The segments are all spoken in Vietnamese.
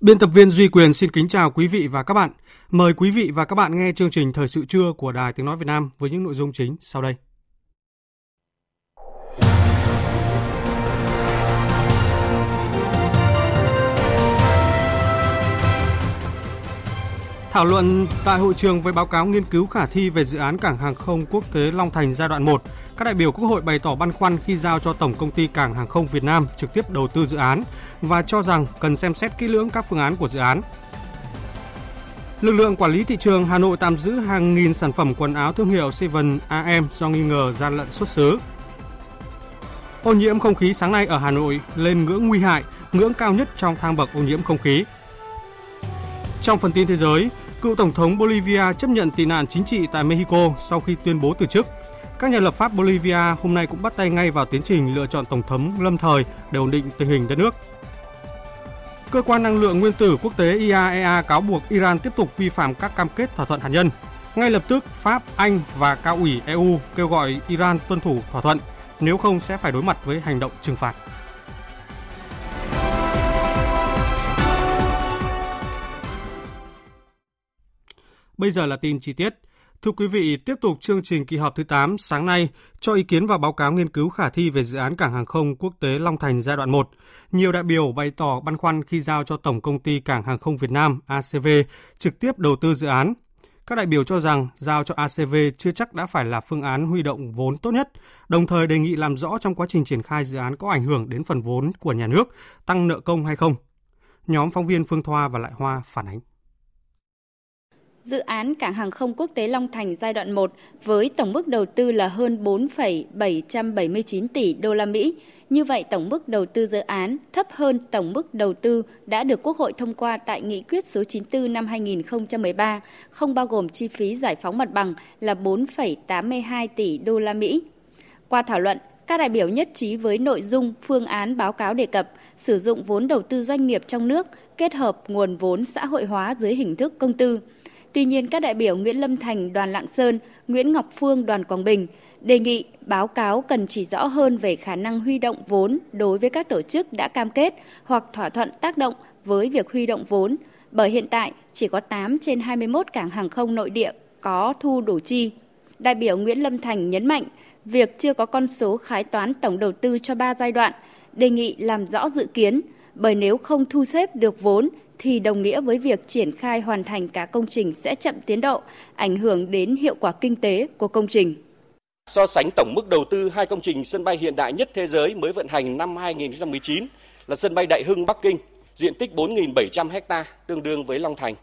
Biên tập viên Duy Quyền xin kính chào quý vị và các bạn. Mời quý vị và các bạn nghe chương trình Thời sự trưa của Đài Tiếng Nói Việt Nam với những nội dung chính sau đây. Thảo luận tại hội trường với báo cáo nghiên cứu khả thi về dự án cảng hàng không quốc tế Long Thành giai đoạn 1, các đại biểu Quốc hội bày tỏ băn khoăn khi giao cho Tổng công ty Cảng hàng không Việt Nam trực tiếp đầu tư dự án và cho rằng cần xem xét kỹ lưỡng các phương án của dự án. Lực lượng quản lý thị trường Hà Nội tạm giữ hàng nghìn sản phẩm quần áo thương hiệu Seven AM do nghi ngờ gian lận xuất xứ. Ô nhiễm không khí sáng nay ở Hà Nội lên ngưỡng nguy hại, ngưỡng cao nhất trong thang bậc ô nhiễm không khí. Trong phần tin thế giới, cựu Tổng thống Bolivia chấp nhận tị nạn chính trị tại Mexico sau khi tuyên bố từ chức. Các nhà lập pháp Bolivia hôm nay cũng bắt tay ngay vào tiến trình lựa chọn tổng thống lâm thời để ổn định tình hình đất nước. Cơ quan năng lượng nguyên tử quốc tế IAEA cáo buộc Iran tiếp tục vi phạm các cam kết thỏa thuận hạt nhân. Ngay lập tức, Pháp, Anh và cao ủy EU kêu gọi Iran tuân thủ thỏa thuận, nếu không sẽ phải đối mặt với hành động trừng phạt. Bây giờ là tin chi tiết. Thưa quý vị, tiếp tục chương trình kỳ họp thứ 8 sáng nay cho ý kiến vào báo cáo nghiên cứu khả thi về dự án cảng hàng không quốc tế Long Thành giai đoạn 1. Nhiều đại biểu bày tỏ băn khoăn khi giao cho Tổng công ty Cảng hàng không Việt Nam ACV trực tiếp đầu tư dự án. Các đại biểu cho rằng giao cho ACV chưa chắc đã phải là phương án huy động vốn tốt nhất, đồng thời đề nghị làm rõ trong quá trình triển khai dự án có ảnh hưởng đến phần vốn của nhà nước, tăng nợ công hay không. Nhóm phóng viên Phương Thoa và Lại Hoa phản ánh. Dự án cảng hàng không quốc tế Long Thành giai đoạn 1 với tổng mức đầu tư là hơn 4,779 tỷ đô la Mỹ. Như vậy tổng mức đầu tư dự án thấp hơn tổng mức đầu tư đã được Quốc hội thông qua tại nghị quyết số 94 năm 2013, không bao gồm chi phí giải phóng mặt bằng là 4,82 tỷ đô la Mỹ. Qua thảo luận, các đại biểu nhất trí với nội dung phương án báo cáo đề cập sử dụng vốn đầu tư doanh nghiệp trong nước kết hợp nguồn vốn xã hội hóa dưới hình thức công tư. Tuy nhiên, các đại biểu Nguyễn Lâm Thành, đoàn Lạng Sơn, Nguyễn Ngọc Phương, đoàn Quảng Bình đề nghị báo cáo cần chỉ rõ hơn về khả năng huy động vốn đối với các tổ chức đã cam kết hoặc thỏa thuận tác động với việc huy động vốn, bởi hiện tại chỉ có 8 trên 21 cảng hàng không nội địa có thu đủ chi. Đại biểu Nguyễn Lâm Thành nhấn mạnh, việc chưa có con số khái toán tổng đầu tư cho 3 giai đoạn, đề nghị làm rõ dự kiến, bởi nếu không thu xếp được vốn thì đồng nghĩa với việc triển khai hoàn thành cả công trình sẽ chậm tiến độ, ảnh hưởng đến hiệu quả kinh tế của công trình. So sánh tổng mức đầu tư hai công trình sân bay hiện đại nhất thế giới mới vận hành năm 2019 là sân bay Đại Hưng Bắc Kinh, diện tích 4.700 ha, tương đương với Long Thành.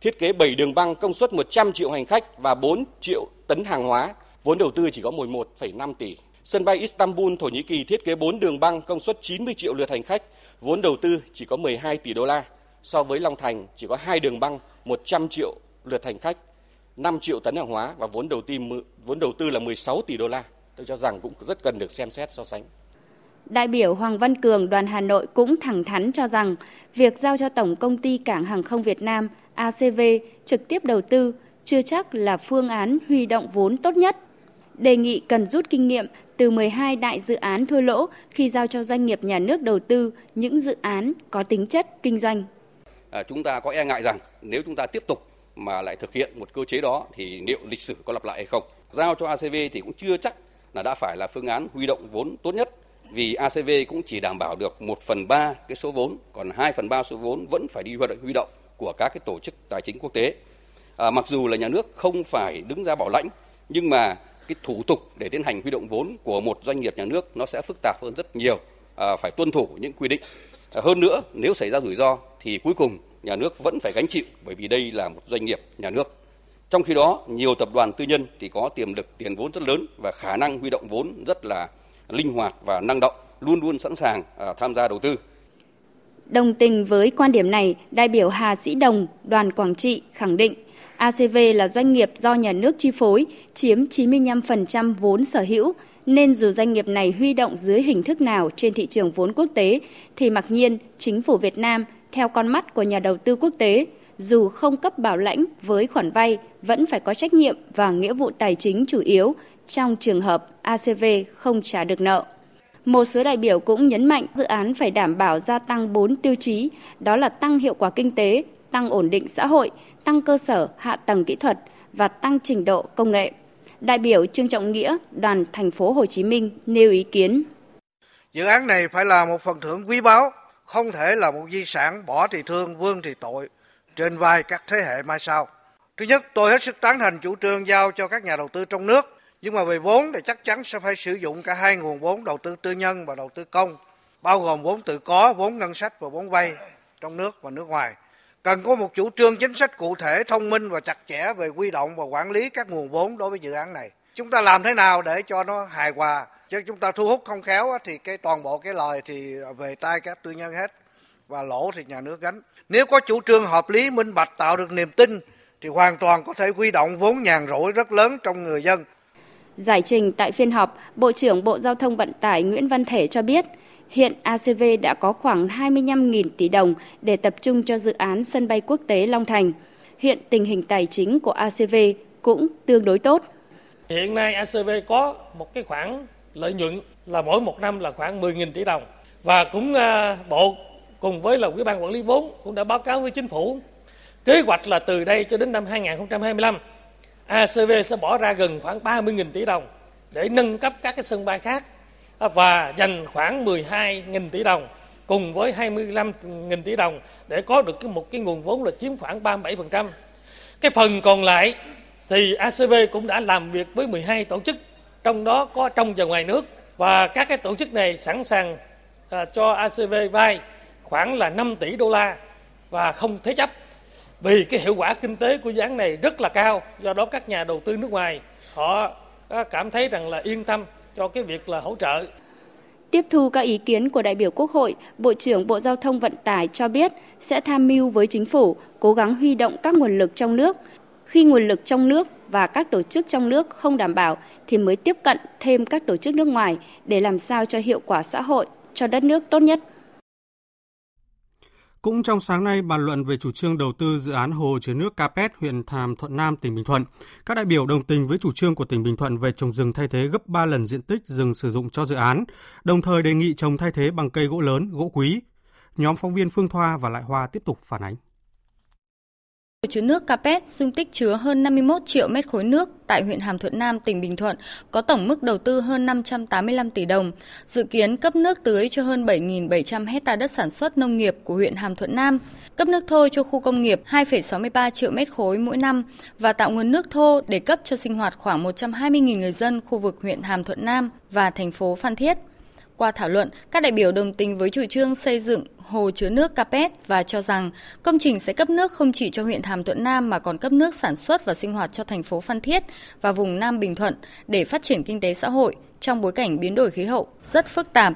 Thiết kế 7 đường băng công suất 100 triệu hành khách và 4 triệu tấn hàng hóa, vốn đầu tư chỉ có 11,5 tỷ. Sân bay Istanbul, Thổ Nhĩ Kỳ thiết kế 4 đường băng công suất 90 triệu lượt hành khách, vốn đầu tư chỉ có 12 tỷ đô la so với Long Thành chỉ có hai đường băng 100 triệu lượt hành khách, 5 triệu tấn hàng hóa và vốn đầu tư vốn đầu tư là 16 tỷ đô la. Tôi cho rằng cũng rất cần được xem xét so sánh. Đại biểu Hoàng Văn Cường đoàn Hà Nội cũng thẳng thắn cho rằng việc giao cho Tổng công ty Cảng hàng không Việt Nam ACV trực tiếp đầu tư chưa chắc là phương án huy động vốn tốt nhất. Đề nghị cần rút kinh nghiệm từ 12 đại dự án thua lỗ khi giao cho doanh nghiệp nhà nước đầu tư những dự án có tính chất kinh doanh À, chúng ta có e ngại rằng nếu chúng ta tiếp tục mà lại thực hiện một cơ chế đó thì liệu lịch sử có lặp lại hay không. Giao cho ACV thì cũng chưa chắc là đã phải là phương án huy động vốn tốt nhất vì ACV cũng chỉ đảm bảo được 1 phần 3 cái số vốn, còn 2 phần 3 số vốn vẫn phải đi hoạt động huy động của các cái tổ chức tài chính quốc tế. À, mặc dù là nhà nước không phải đứng ra bảo lãnh, nhưng mà cái thủ tục để tiến hành huy động vốn của một doanh nghiệp nhà nước nó sẽ phức tạp hơn rất nhiều, à, phải tuân thủ những quy định. À, hơn nữa, nếu xảy ra rủi ro thì cuối cùng nhà nước vẫn phải gánh chịu bởi vì đây là một doanh nghiệp nhà nước. Trong khi đó, nhiều tập đoàn tư nhân thì có tiềm lực tiền vốn rất lớn và khả năng huy động vốn rất là linh hoạt và năng động, luôn luôn sẵn sàng à, tham gia đầu tư. Đồng tình với quan điểm này, đại biểu Hà Sĩ Đồng, đoàn Quảng Trị khẳng định ACV là doanh nghiệp do nhà nước chi phối, chiếm 95% vốn sở hữu, nên dù doanh nghiệp này huy động dưới hình thức nào trên thị trường vốn quốc tế, thì mặc nhiên chính phủ Việt Nam, theo con mắt của nhà đầu tư quốc tế, dù không cấp bảo lãnh với khoản vay, vẫn phải có trách nhiệm và nghĩa vụ tài chính chủ yếu trong trường hợp ACV không trả được nợ. Một số đại biểu cũng nhấn mạnh dự án phải đảm bảo gia tăng 4 tiêu chí, đó là tăng hiệu quả kinh tế, tăng ổn định xã hội, tăng cơ sở hạ tầng kỹ thuật và tăng trình độ công nghệ. Đại biểu Trương Trọng Nghĩa, đoàn thành phố Hồ Chí Minh nêu ý kiến. Dự án này phải là một phần thưởng quý báu, không thể là một di sản bỏ thì thương, vương thì tội trên vai các thế hệ mai sau. Thứ nhất, tôi hết sức tán thành chủ trương giao cho các nhà đầu tư trong nước, nhưng mà về vốn thì chắc chắn sẽ phải sử dụng cả hai nguồn vốn đầu tư tư nhân và đầu tư công, bao gồm vốn tự có, vốn ngân sách và vốn vay trong nước và nước ngoài. Cần có một chủ trương chính sách cụ thể, thông minh và chặt chẽ về quy động và quản lý các nguồn vốn đối với dự án này. Chúng ta làm thế nào để cho nó hài hòa, chứ chúng ta thu hút không khéo thì cái toàn bộ cái lời thì về tay các tư nhân hết và lỗ thì nhà nước gánh. Nếu có chủ trương hợp lý, minh bạch tạo được niềm tin thì hoàn toàn có thể huy động vốn nhàn rỗi rất lớn trong người dân. Giải trình tại phiên họp, Bộ trưởng Bộ Giao thông Vận tải Nguyễn Văn Thể cho biết, hiện ACV đã có khoảng 25.000 tỷ đồng để tập trung cho dự án sân bay quốc tế Long Thành. Hiện tình hình tài chính của ACV cũng tương đối tốt. Hiện nay ACV có một cái khoản lợi nhuận là mỗi một năm là khoảng 10.000 tỷ đồng và cũng à, bộ cùng với là Ủy ban quản lý vốn cũng đã báo cáo với chính phủ, kế hoạch là từ đây cho đến năm 2025 ACV sẽ bỏ ra gần khoảng 30.000 tỷ đồng để nâng cấp các cái sân bay khác và dành khoảng 12.000 tỷ đồng cùng với 25.000 tỷ đồng để có được một cái nguồn vốn là chiếm khoảng 37%. Cái phần còn lại thì ACB cũng đã làm việc với 12 tổ chức, trong đó có trong và ngoài nước. Và các cái tổ chức này sẵn sàng à, cho ACB vay khoảng là 5 tỷ đô la và không thế chấp. Vì cái hiệu quả kinh tế của dự án này rất là cao do đó các nhà đầu tư nước ngoài họ à, cảm thấy rằng là yên tâm cho cái việc là hỗ trợ Tiếp thu các ý kiến của đại biểu Quốc hội, Bộ trưởng Bộ Giao thông Vận tải cho biết sẽ tham mưu với chính phủ cố gắng huy động các nguồn lực trong nước. Khi nguồn lực trong nước và các tổ chức trong nước không đảm bảo thì mới tiếp cận thêm các tổ chức nước ngoài để làm sao cho hiệu quả xã hội cho đất nước tốt nhất. Cũng trong sáng nay bàn luận về chủ trương đầu tư dự án hồ chứa nước Capet huyện Hàm Thuận Nam tỉnh Bình Thuận, các đại biểu đồng tình với chủ trương của tỉnh Bình Thuận về trồng rừng thay thế gấp 3 lần diện tích rừng sử dụng cho dự án, đồng thời đề nghị trồng thay thế bằng cây gỗ lớn, gỗ quý. Nhóm phóng viên Phương Thoa và Lại Hoa tiếp tục phản ánh. Hồ chứa nước Capet dung tích chứa hơn 51 triệu mét khối nước tại huyện Hàm Thuận Nam, tỉnh Bình Thuận, có tổng mức đầu tư hơn 585 tỷ đồng, dự kiến cấp nước tưới cho hơn 7.700 hecta đất sản xuất nông nghiệp của huyện Hàm Thuận Nam, cấp nước thô cho khu công nghiệp 2,63 triệu mét khối mỗi năm và tạo nguồn nước thô để cấp cho sinh hoạt khoảng 120.000 người dân khu vực huyện Hàm Thuận Nam và thành phố Phan Thiết. Qua thảo luận, các đại biểu đồng tình với chủ trương xây dựng hồ chứa nước Capet và cho rằng công trình sẽ cấp nước không chỉ cho huyện Hàm Thuận Nam mà còn cấp nước sản xuất và sinh hoạt cho thành phố Phan Thiết và vùng Nam Bình Thuận để phát triển kinh tế xã hội trong bối cảnh biến đổi khí hậu rất phức tạp.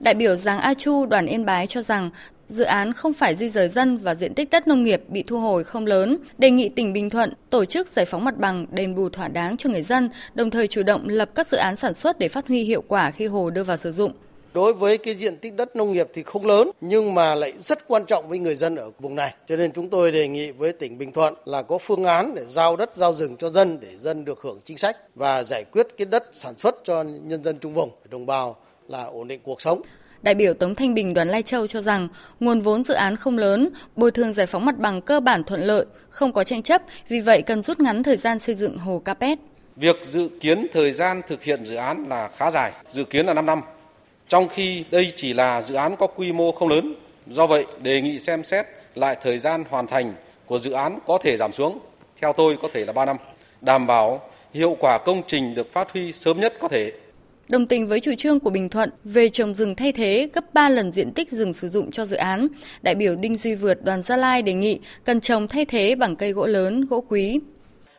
Đại biểu Giáng A Chu, đoàn Yên Bái cho rằng dự án không phải di rời dân và diện tích đất nông nghiệp bị thu hồi không lớn, đề nghị tỉnh Bình Thuận tổ chức giải phóng mặt bằng đền bù thỏa đáng cho người dân, đồng thời chủ động lập các dự án sản xuất để phát huy hiệu quả khi hồ đưa vào sử dụng. Đối với cái diện tích đất nông nghiệp thì không lớn nhưng mà lại rất quan trọng với người dân ở vùng này. Cho nên chúng tôi đề nghị với tỉnh Bình Thuận là có phương án để giao đất giao rừng cho dân để dân được hưởng chính sách và giải quyết cái đất sản xuất cho nhân dân trung vùng, đồng bào là ổn định cuộc sống. Đại biểu Tống Thanh Bình đoàn Lai Châu cho rằng nguồn vốn dự án không lớn, bồi thường giải phóng mặt bằng cơ bản thuận lợi, không có tranh chấp, vì vậy cần rút ngắn thời gian xây dựng hồ Capet. Việc dự kiến thời gian thực hiện dự án là khá dài, dự kiến là 5 năm trong khi đây chỉ là dự án có quy mô không lớn. Do vậy, đề nghị xem xét lại thời gian hoàn thành của dự án có thể giảm xuống, theo tôi có thể là 3 năm, đảm bảo hiệu quả công trình được phát huy sớm nhất có thể. Đồng tình với chủ trương của Bình Thuận về trồng rừng thay thế gấp 3 lần diện tích rừng sử dụng cho dự án, đại biểu Đinh Duy Vượt đoàn Gia Lai đề nghị cần trồng thay thế bằng cây gỗ lớn, gỗ quý.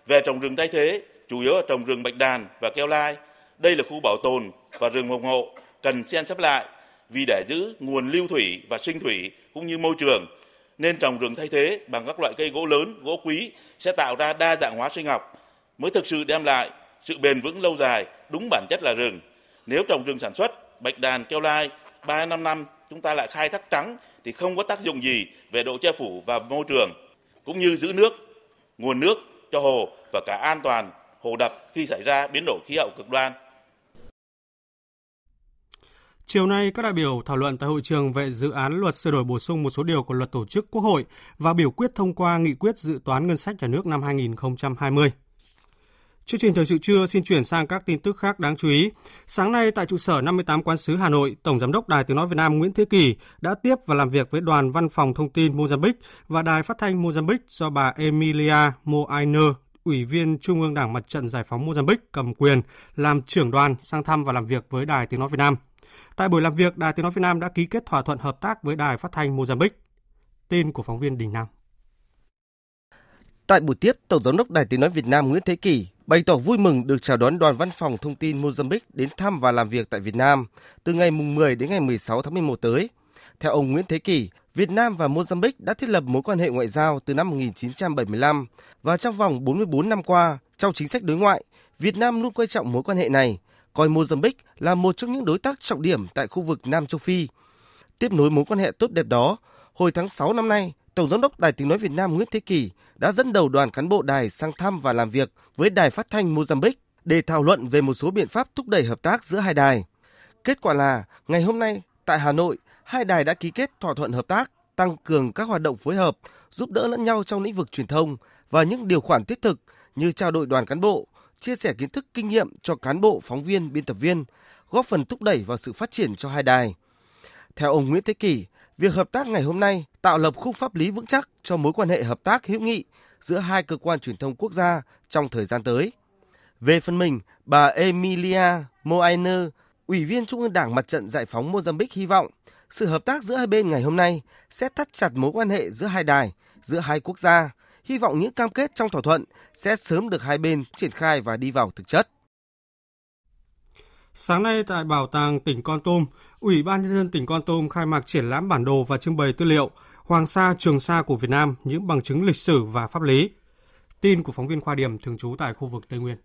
Về trồng rừng thay thế, chủ yếu là trồng rừng bạch đàn và keo lai. Đây là khu bảo tồn và rừng phòng hộ cần xem xét lại vì để giữ nguồn lưu thủy và sinh thủy cũng như môi trường nên trồng rừng thay thế bằng các loại cây gỗ lớn, gỗ quý sẽ tạo ra đa dạng hóa sinh học mới thực sự đem lại sự bền vững lâu dài, đúng bản chất là rừng. Nếu trồng rừng sản xuất, bạch đàn, keo lai 3 năm năm chúng ta lại khai thác trắng thì không có tác dụng gì về độ che phủ và môi trường cũng như giữ nước, nguồn nước cho hồ và cả an toàn hồ đập khi xảy ra biến đổi khí hậu cực đoan. Chiều nay, các đại biểu thảo luận tại hội trường về dự án luật sửa đổi bổ sung một số điều của luật tổ chức Quốc hội và biểu quyết thông qua nghị quyết dự toán ngân sách nhà nước năm 2020. Chương trình thời sự trưa xin chuyển sang các tin tức khác đáng chú ý. Sáng nay tại trụ sở 58 quán sứ Hà Nội, Tổng giám đốc Đài Tiếng nói Việt Nam Nguyễn Thế Kỳ đã tiếp và làm việc với đoàn văn phòng thông tin Mozambique và đài phát thanh Mozambique do bà Emilia Moainer, Ủy viên Trung ương Đảng Mặt trận Giải phóng Mozambique cầm quyền làm trưởng đoàn sang thăm và làm việc với Đài Tiếng nói Việt Nam. Tại buổi làm việc, Đài Tiếng nói Việt Nam đã ký kết thỏa thuận hợp tác với Đài Phát thanh Mozambique. Tin của phóng viên Đình Nam. Tại buổi tiếp, Tổng giám đốc Đài Tiếng nói Việt Nam Nguyễn Thế Kỳ bày tỏ vui mừng được chào đón đoàn văn phòng thông tin Mozambique đến thăm và làm việc tại Việt Nam từ ngày 10 đến ngày 16 tháng 11 tới. Theo ông Nguyễn Thế Kỳ Việt Nam và Mozambique đã thiết lập mối quan hệ ngoại giao từ năm 1975 và trong vòng 44 năm qua, trong chính sách đối ngoại, Việt Nam luôn quan trọng mối quan hệ này, coi Mozambique là một trong những đối tác trọng điểm tại khu vực Nam châu Phi. Tiếp nối mối quan hệ tốt đẹp đó, hồi tháng 6 năm nay, Tổng giám đốc Đài Tiếng nói Việt Nam Nguyễn Thế Kỳ đã dẫn đầu đoàn cán bộ đài sang thăm và làm việc với Đài Phát thanh Mozambique để thảo luận về một số biện pháp thúc đẩy hợp tác giữa hai đài. Kết quả là, ngày hôm nay tại Hà Nội, hai đài đã ký kết thỏa thuận hợp tác, tăng cường các hoạt động phối hợp, giúp đỡ lẫn nhau trong lĩnh vực truyền thông và những điều khoản thiết thực như trao đổi đoàn cán bộ, chia sẻ kiến thức kinh nghiệm cho cán bộ, phóng viên, biên tập viên, góp phần thúc đẩy vào sự phát triển cho hai đài. Theo ông Nguyễn Thế Kỳ việc hợp tác ngày hôm nay tạo lập khung pháp lý vững chắc cho mối quan hệ hợp tác hữu nghị giữa hai cơ quan truyền thông quốc gia trong thời gian tới. Về phần mình, bà Emilia Moainer, Ủy viên Trung ương Đảng Mặt trận Giải phóng Mozambique hy vọng sự hợp tác giữa hai bên ngày hôm nay sẽ thắt chặt mối quan hệ giữa hai đài, giữa hai quốc gia, hy vọng những cam kết trong thỏa thuận sẽ sớm được hai bên triển khai và đi vào thực chất. Sáng nay tại Bảo tàng tỉnh Con Tum, Ủy ban nhân dân tỉnh Con Tum khai mạc triển lãm bản đồ và trưng bày tư liệu Hoàng Sa, Trường Sa của Việt Nam, những bằng chứng lịch sử và pháp lý. Tin của phóng viên Khoa Điểm thường trú tại khu vực Tây Nguyên.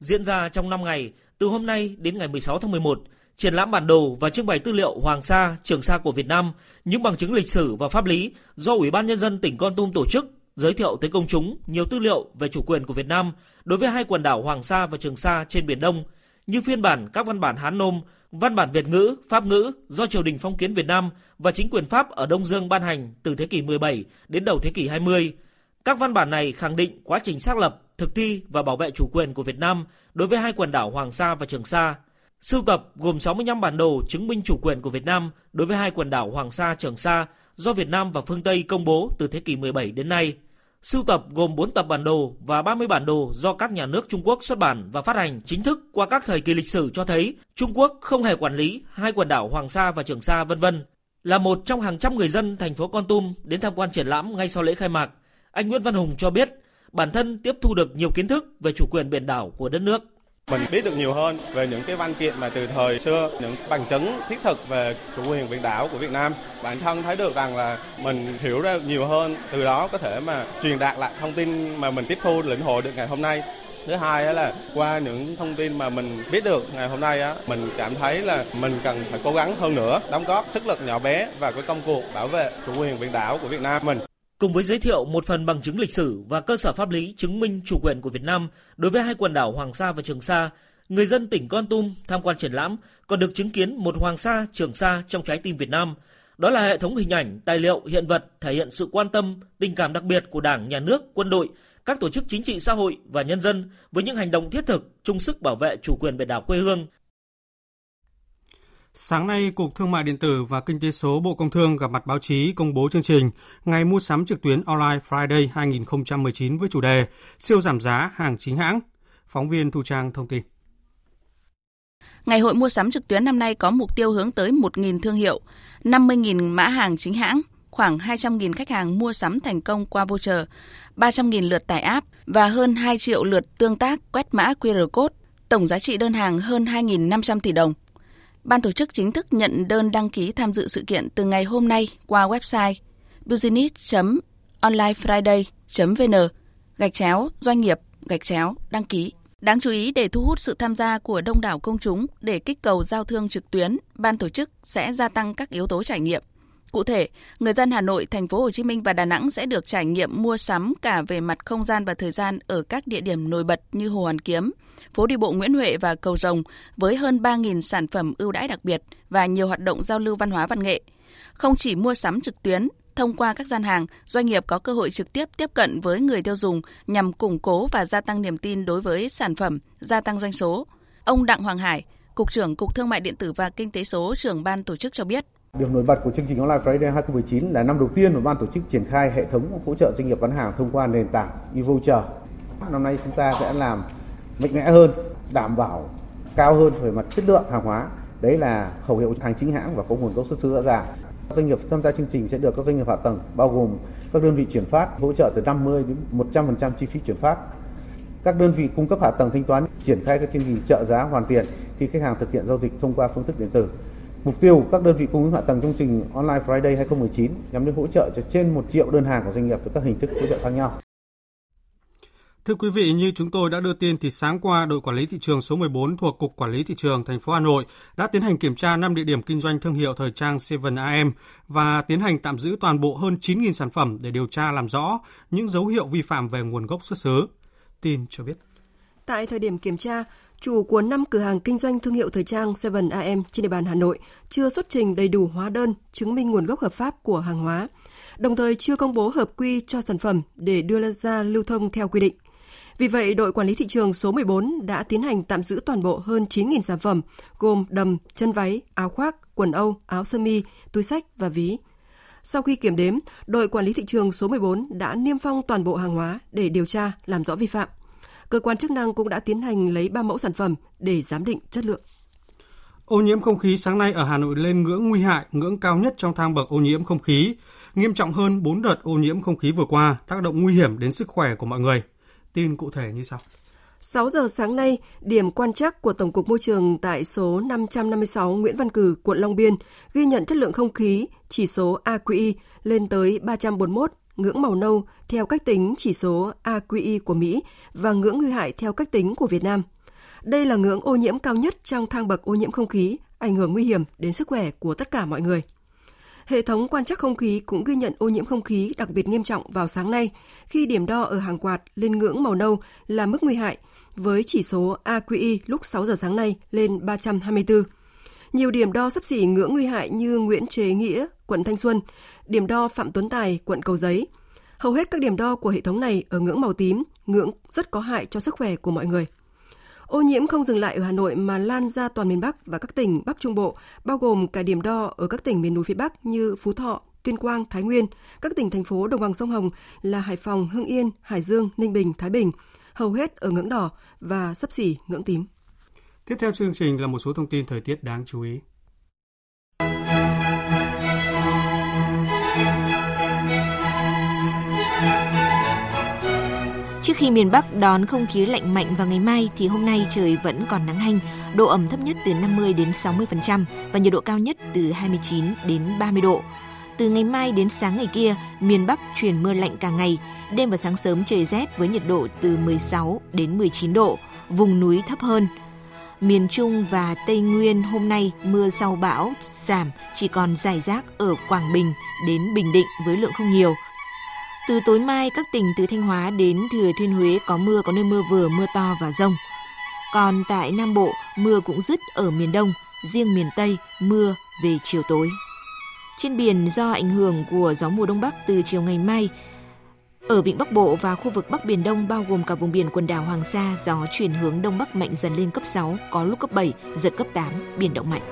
Diễn ra trong 5 ngày, từ hôm nay đến ngày 16 tháng 11, triển lãm bản đồ và trưng bày tư liệu Hoàng Sa, Trường Sa của Việt Nam, những bằng chứng lịch sử và pháp lý do Ủy ban Nhân dân tỉnh Con Tum tổ chức, giới thiệu tới công chúng nhiều tư liệu về chủ quyền của Việt Nam đối với hai quần đảo Hoàng Sa và Trường Sa trên Biển Đông, như phiên bản các văn bản Hán Nôm, văn bản Việt ngữ, Pháp ngữ do triều đình phong kiến Việt Nam và chính quyền Pháp ở Đông Dương ban hành từ thế kỷ 17 đến đầu thế kỷ 20. Các văn bản này khẳng định quá trình xác lập, thực thi và bảo vệ chủ quyền của Việt Nam đối với hai quần đảo Hoàng Sa và Trường Sa. Sưu tập gồm 65 bản đồ chứng minh chủ quyền của Việt Nam đối với hai quần đảo Hoàng Sa, Trường Sa do Việt Nam và phương Tây công bố từ thế kỷ 17 đến nay. Sưu tập gồm 4 tập bản đồ và 30 bản đồ do các nhà nước Trung Quốc xuất bản và phát hành chính thức qua các thời kỳ lịch sử cho thấy Trung Quốc không hề quản lý hai quần đảo Hoàng Sa và Trường Sa vân vân. Là một trong hàng trăm người dân thành phố Con Tum đến tham quan triển lãm ngay sau lễ khai mạc, anh Nguyễn Văn Hùng cho biết bản thân tiếp thu được nhiều kiến thức về chủ quyền biển đảo của đất nước. Mình biết được nhiều hơn về những cái văn kiện mà từ thời xưa, những bằng chứng thiết thực về chủ quyền biển đảo của Việt Nam. Bản thân thấy được rằng là mình hiểu ra nhiều hơn, từ đó có thể mà truyền đạt lại thông tin mà mình tiếp thu lĩnh hội được ngày hôm nay. Thứ hai là qua những thông tin mà mình biết được ngày hôm nay á, mình cảm thấy là mình cần phải cố gắng hơn nữa, đóng góp sức lực nhỏ bé vào cái công cuộc bảo vệ chủ quyền biển đảo của Việt Nam mình. Cùng với giới thiệu một phần bằng chứng lịch sử và cơ sở pháp lý chứng minh chủ quyền của Việt Nam đối với hai quần đảo Hoàng Sa và Trường Sa, người dân tỉnh Con Tum tham quan triển lãm còn được chứng kiến một Hoàng Sa, Trường Sa trong trái tim Việt Nam. Đó là hệ thống hình ảnh, tài liệu, hiện vật thể hiện sự quan tâm, tình cảm đặc biệt của Đảng, Nhà nước, quân đội, các tổ chức chính trị xã hội và nhân dân với những hành động thiết thực, chung sức bảo vệ chủ quyền biển đảo quê hương. Sáng nay, Cục Thương mại Điện tử và Kinh tế số Bộ Công Thương gặp mặt báo chí công bố chương trình Ngày mua sắm trực tuyến Online Friday 2019 với chủ đề Siêu giảm giá hàng chính hãng. Phóng viên Thu Trang thông tin. Ngày hội mua sắm trực tuyến năm nay có mục tiêu hướng tới 1.000 thương hiệu, 50.000 mã hàng chính hãng, khoảng 200.000 khách hàng mua sắm thành công qua voucher, 300.000 lượt tải app và hơn 2 triệu lượt tương tác quét mã QR code. Tổng giá trị đơn hàng hơn 2.500 tỷ đồng. Ban tổ chức chính thức nhận đơn đăng ký tham dự sự kiện từ ngày hôm nay qua website business.onlinefriday.vn gạch chéo doanh nghiệp gạch chéo đăng ký. Đáng chú ý để thu hút sự tham gia của đông đảo công chúng để kích cầu giao thương trực tuyến, ban tổ chức sẽ gia tăng các yếu tố trải nghiệm. Cụ thể, người dân Hà Nội, Thành phố Hồ Chí Minh và Đà Nẵng sẽ được trải nghiệm mua sắm cả về mặt không gian và thời gian ở các địa điểm nổi bật như Hồ Hoàn Kiếm, phố đi bộ Nguyễn Huệ và Cầu Rồng với hơn 3.000 sản phẩm ưu đãi đặc biệt và nhiều hoạt động giao lưu văn hóa văn nghệ. Không chỉ mua sắm trực tuyến, thông qua các gian hàng, doanh nghiệp có cơ hội trực tiếp tiếp cận với người tiêu dùng nhằm củng cố và gia tăng niềm tin đối với sản phẩm, gia tăng doanh số. Ông Đặng Hoàng Hải, Cục trưởng Cục Thương mại Điện tử và Kinh tế số, trưởng ban tổ chức cho biết. Điểm nổi bật của chương trình Online Friday 2019 là năm đầu tiên mà ban tổ chức triển khai hệ thống hỗ trợ doanh nghiệp bán hàng thông qua nền tảng e-voucher. Năm nay chúng ta sẽ làm mạnh mẽ hơn, đảm bảo cao hơn về mặt chất lượng hàng hóa. Đấy là khẩu hiệu hàng chính hãng và có nguồn gốc xuất xứ rõ ràng. Các Doanh nghiệp tham gia chương trình sẽ được các doanh nghiệp hạ tầng bao gồm các đơn vị chuyển phát hỗ trợ từ 50 đến 100% chi phí chuyển phát. Các đơn vị cung cấp hạ tầng thanh toán triển khai các chương trình trợ giá hoàn tiền khi khách hàng thực hiện giao dịch thông qua phương thức điện tử. Mục tiêu của các đơn vị cung ứng hạ tầng chương trình Online Friday 2019 nhằm đến hỗ trợ cho trên 1 triệu đơn hàng của doanh nghiệp với các hình thức hỗ trợ khác nhau. Thưa quý vị, như chúng tôi đã đưa tin thì sáng qua đội quản lý thị trường số 14 thuộc Cục Quản lý thị trường thành phố Hà Nội đã tiến hành kiểm tra 5 địa điểm kinh doanh thương hiệu thời trang 7am và tiến hành tạm giữ toàn bộ hơn 9.000 sản phẩm để điều tra làm rõ những dấu hiệu vi phạm về nguồn gốc xuất xứ. Tin cho biết. Tại thời điểm kiểm tra, chủ của 5 cửa hàng kinh doanh thương hiệu thời trang 7am trên địa bàn Hà Nội chưa xuất trình đầy đủ hóa đơn chứng minh nguồn gốc hợp pháp của hàng hóa, đồng thời chưa công bố hợp quy cho sản phẩm để đưa ra lưu thông theo quy định. Vì vậy, đội quản lý thị trường số 14 đã tiến hành tạm giữ toàn bộ hơn 9.000 sản phẩm, gồm đầm, chân váy, áo khoác, quần âu, áo sơ mi, túi sách và ví. Sau khi kiểm đếm, đội quản lý thị trường số 14 đã niêm phong toàn bộ hàng hóa để điều tra, làm rõ vi phạm. Cơ quan chức năng cũng đã tiến hành lấy 3 mẫu sản phẩm để giám định chất lượng. Ô nhiễm không khí sáng nay ở Hà Nội lên ngưỡng nguy hại, ngưỡng cao nhất trong thang bậc ô nhiễm không khí, nghiêm trọng hơn 4 đợt ô nhiễm không khí vừa qua, tác động nguy hiểm đến sức khỏe của mọi người. Tin cụ thể như sau. 6 giờ sáng nay, điểm quan trắc của Tổng cục Môi trường tại số 556 Nguyễn Văn Cử, quận Long Biên ghi nhận chất lượng không khí, chỉ số AQI lên tới 341, ngưỡng màu nâu theo cách tính chỉ số AQI của Mỹ và ngưỡng nguy hại theo cách tính của Việt Nam. Đây là ngưỡng ô nhiễm cao nhất trong thang bậc ô nhiễm không khí, ảnh hưởng nguy hiểm đến sức khỏe của tất cả mọi người. Hệ thống quan trắc không khí cũng ghi nhận ô nhiễm không khí đặc biệt nghiêm trọng vào sáng nay khi điểm đo ở hàng quạt lên ngưỡng màu nâu là mức nguy hại với chỉ số AQI lúc 6 giờ sáng nay lên 324. Nhiều điểm đo sắp xỉ ngưỡng nguy hại như Nguyễn Chế Nghĩa, quận Thanh Xuân, điểm đo Phạm Tuấn Tài, quận Cầu Giấy. Hầu hết các điểm đo của hệ thống này ở ngưỡng màu tím, ngưỡng rất có hại cho sức khỏe của mọi người. Ô nhiễm không dừng lại ở Hà Nội mà lan ra toàn miền Bắc và các tỉnh Bắc Trung Bộ, bao gồm cả điểm đo ở các tỉnh miền núi phía Bắc như Phú Thọ, Tuyên Quang, Thái Nguyên, các tỉnh thành phố đồng bằng sông Hồng là Hải Phòng, Hưng Yên, Hải Dương, Ninh Bình, Thái Bình, hầu hết ở ngưỡng đỏ và sấp xỉ ngưỡng tím. Tiếp theo chương trình là một số thông tin thời tiết đáng chú ý. Khi miền Bắc đón không khí lạnh mạnh vào ngày mai thì hôm nay trời vẫn còn nắng hanh, độ ẩm thấp nhất từ 50 đến 60% và nhiệt độ cao nhất từ 29 đến 30 độ. Từ ngày mai đến sáng ngày kia, miền Bắc chuyển mưa lạnh cả ngày, đêm và sáng sớm trời rét với nhiệt độ từ 16 đến 19 độ, vùng núi thấp hơn. Miền Trung và Tây Nguyên hôm nay mưa sau bão giảm chỉ còn dài rác ở Quảng Bình đến Bình Định với lượng không nhiều – từ tối mai, các tỉnh từ Thanh Hóa đến Thừa Thiên Huế có mưa, có nơi mưa vừa, mưa to và rông. Còn tại Nam Bộ, mưa cũng dứt ở miền Đông, riêng miền Tây, mưa về chiều tối. Trên biển do ảnh hưởng của gió mùa Đông Bắc từ chiều ngày mai, ở vịnh Bắc Bộ và khu vực Bắc Biển Đông bao gồm cả vùng biển quần đảo Hoàng Sa, gió chuyển hướng Đông Bắc mạnh dần lên cấp 6, có lúc cấp 7, giật cấp 8, biển động mạnh.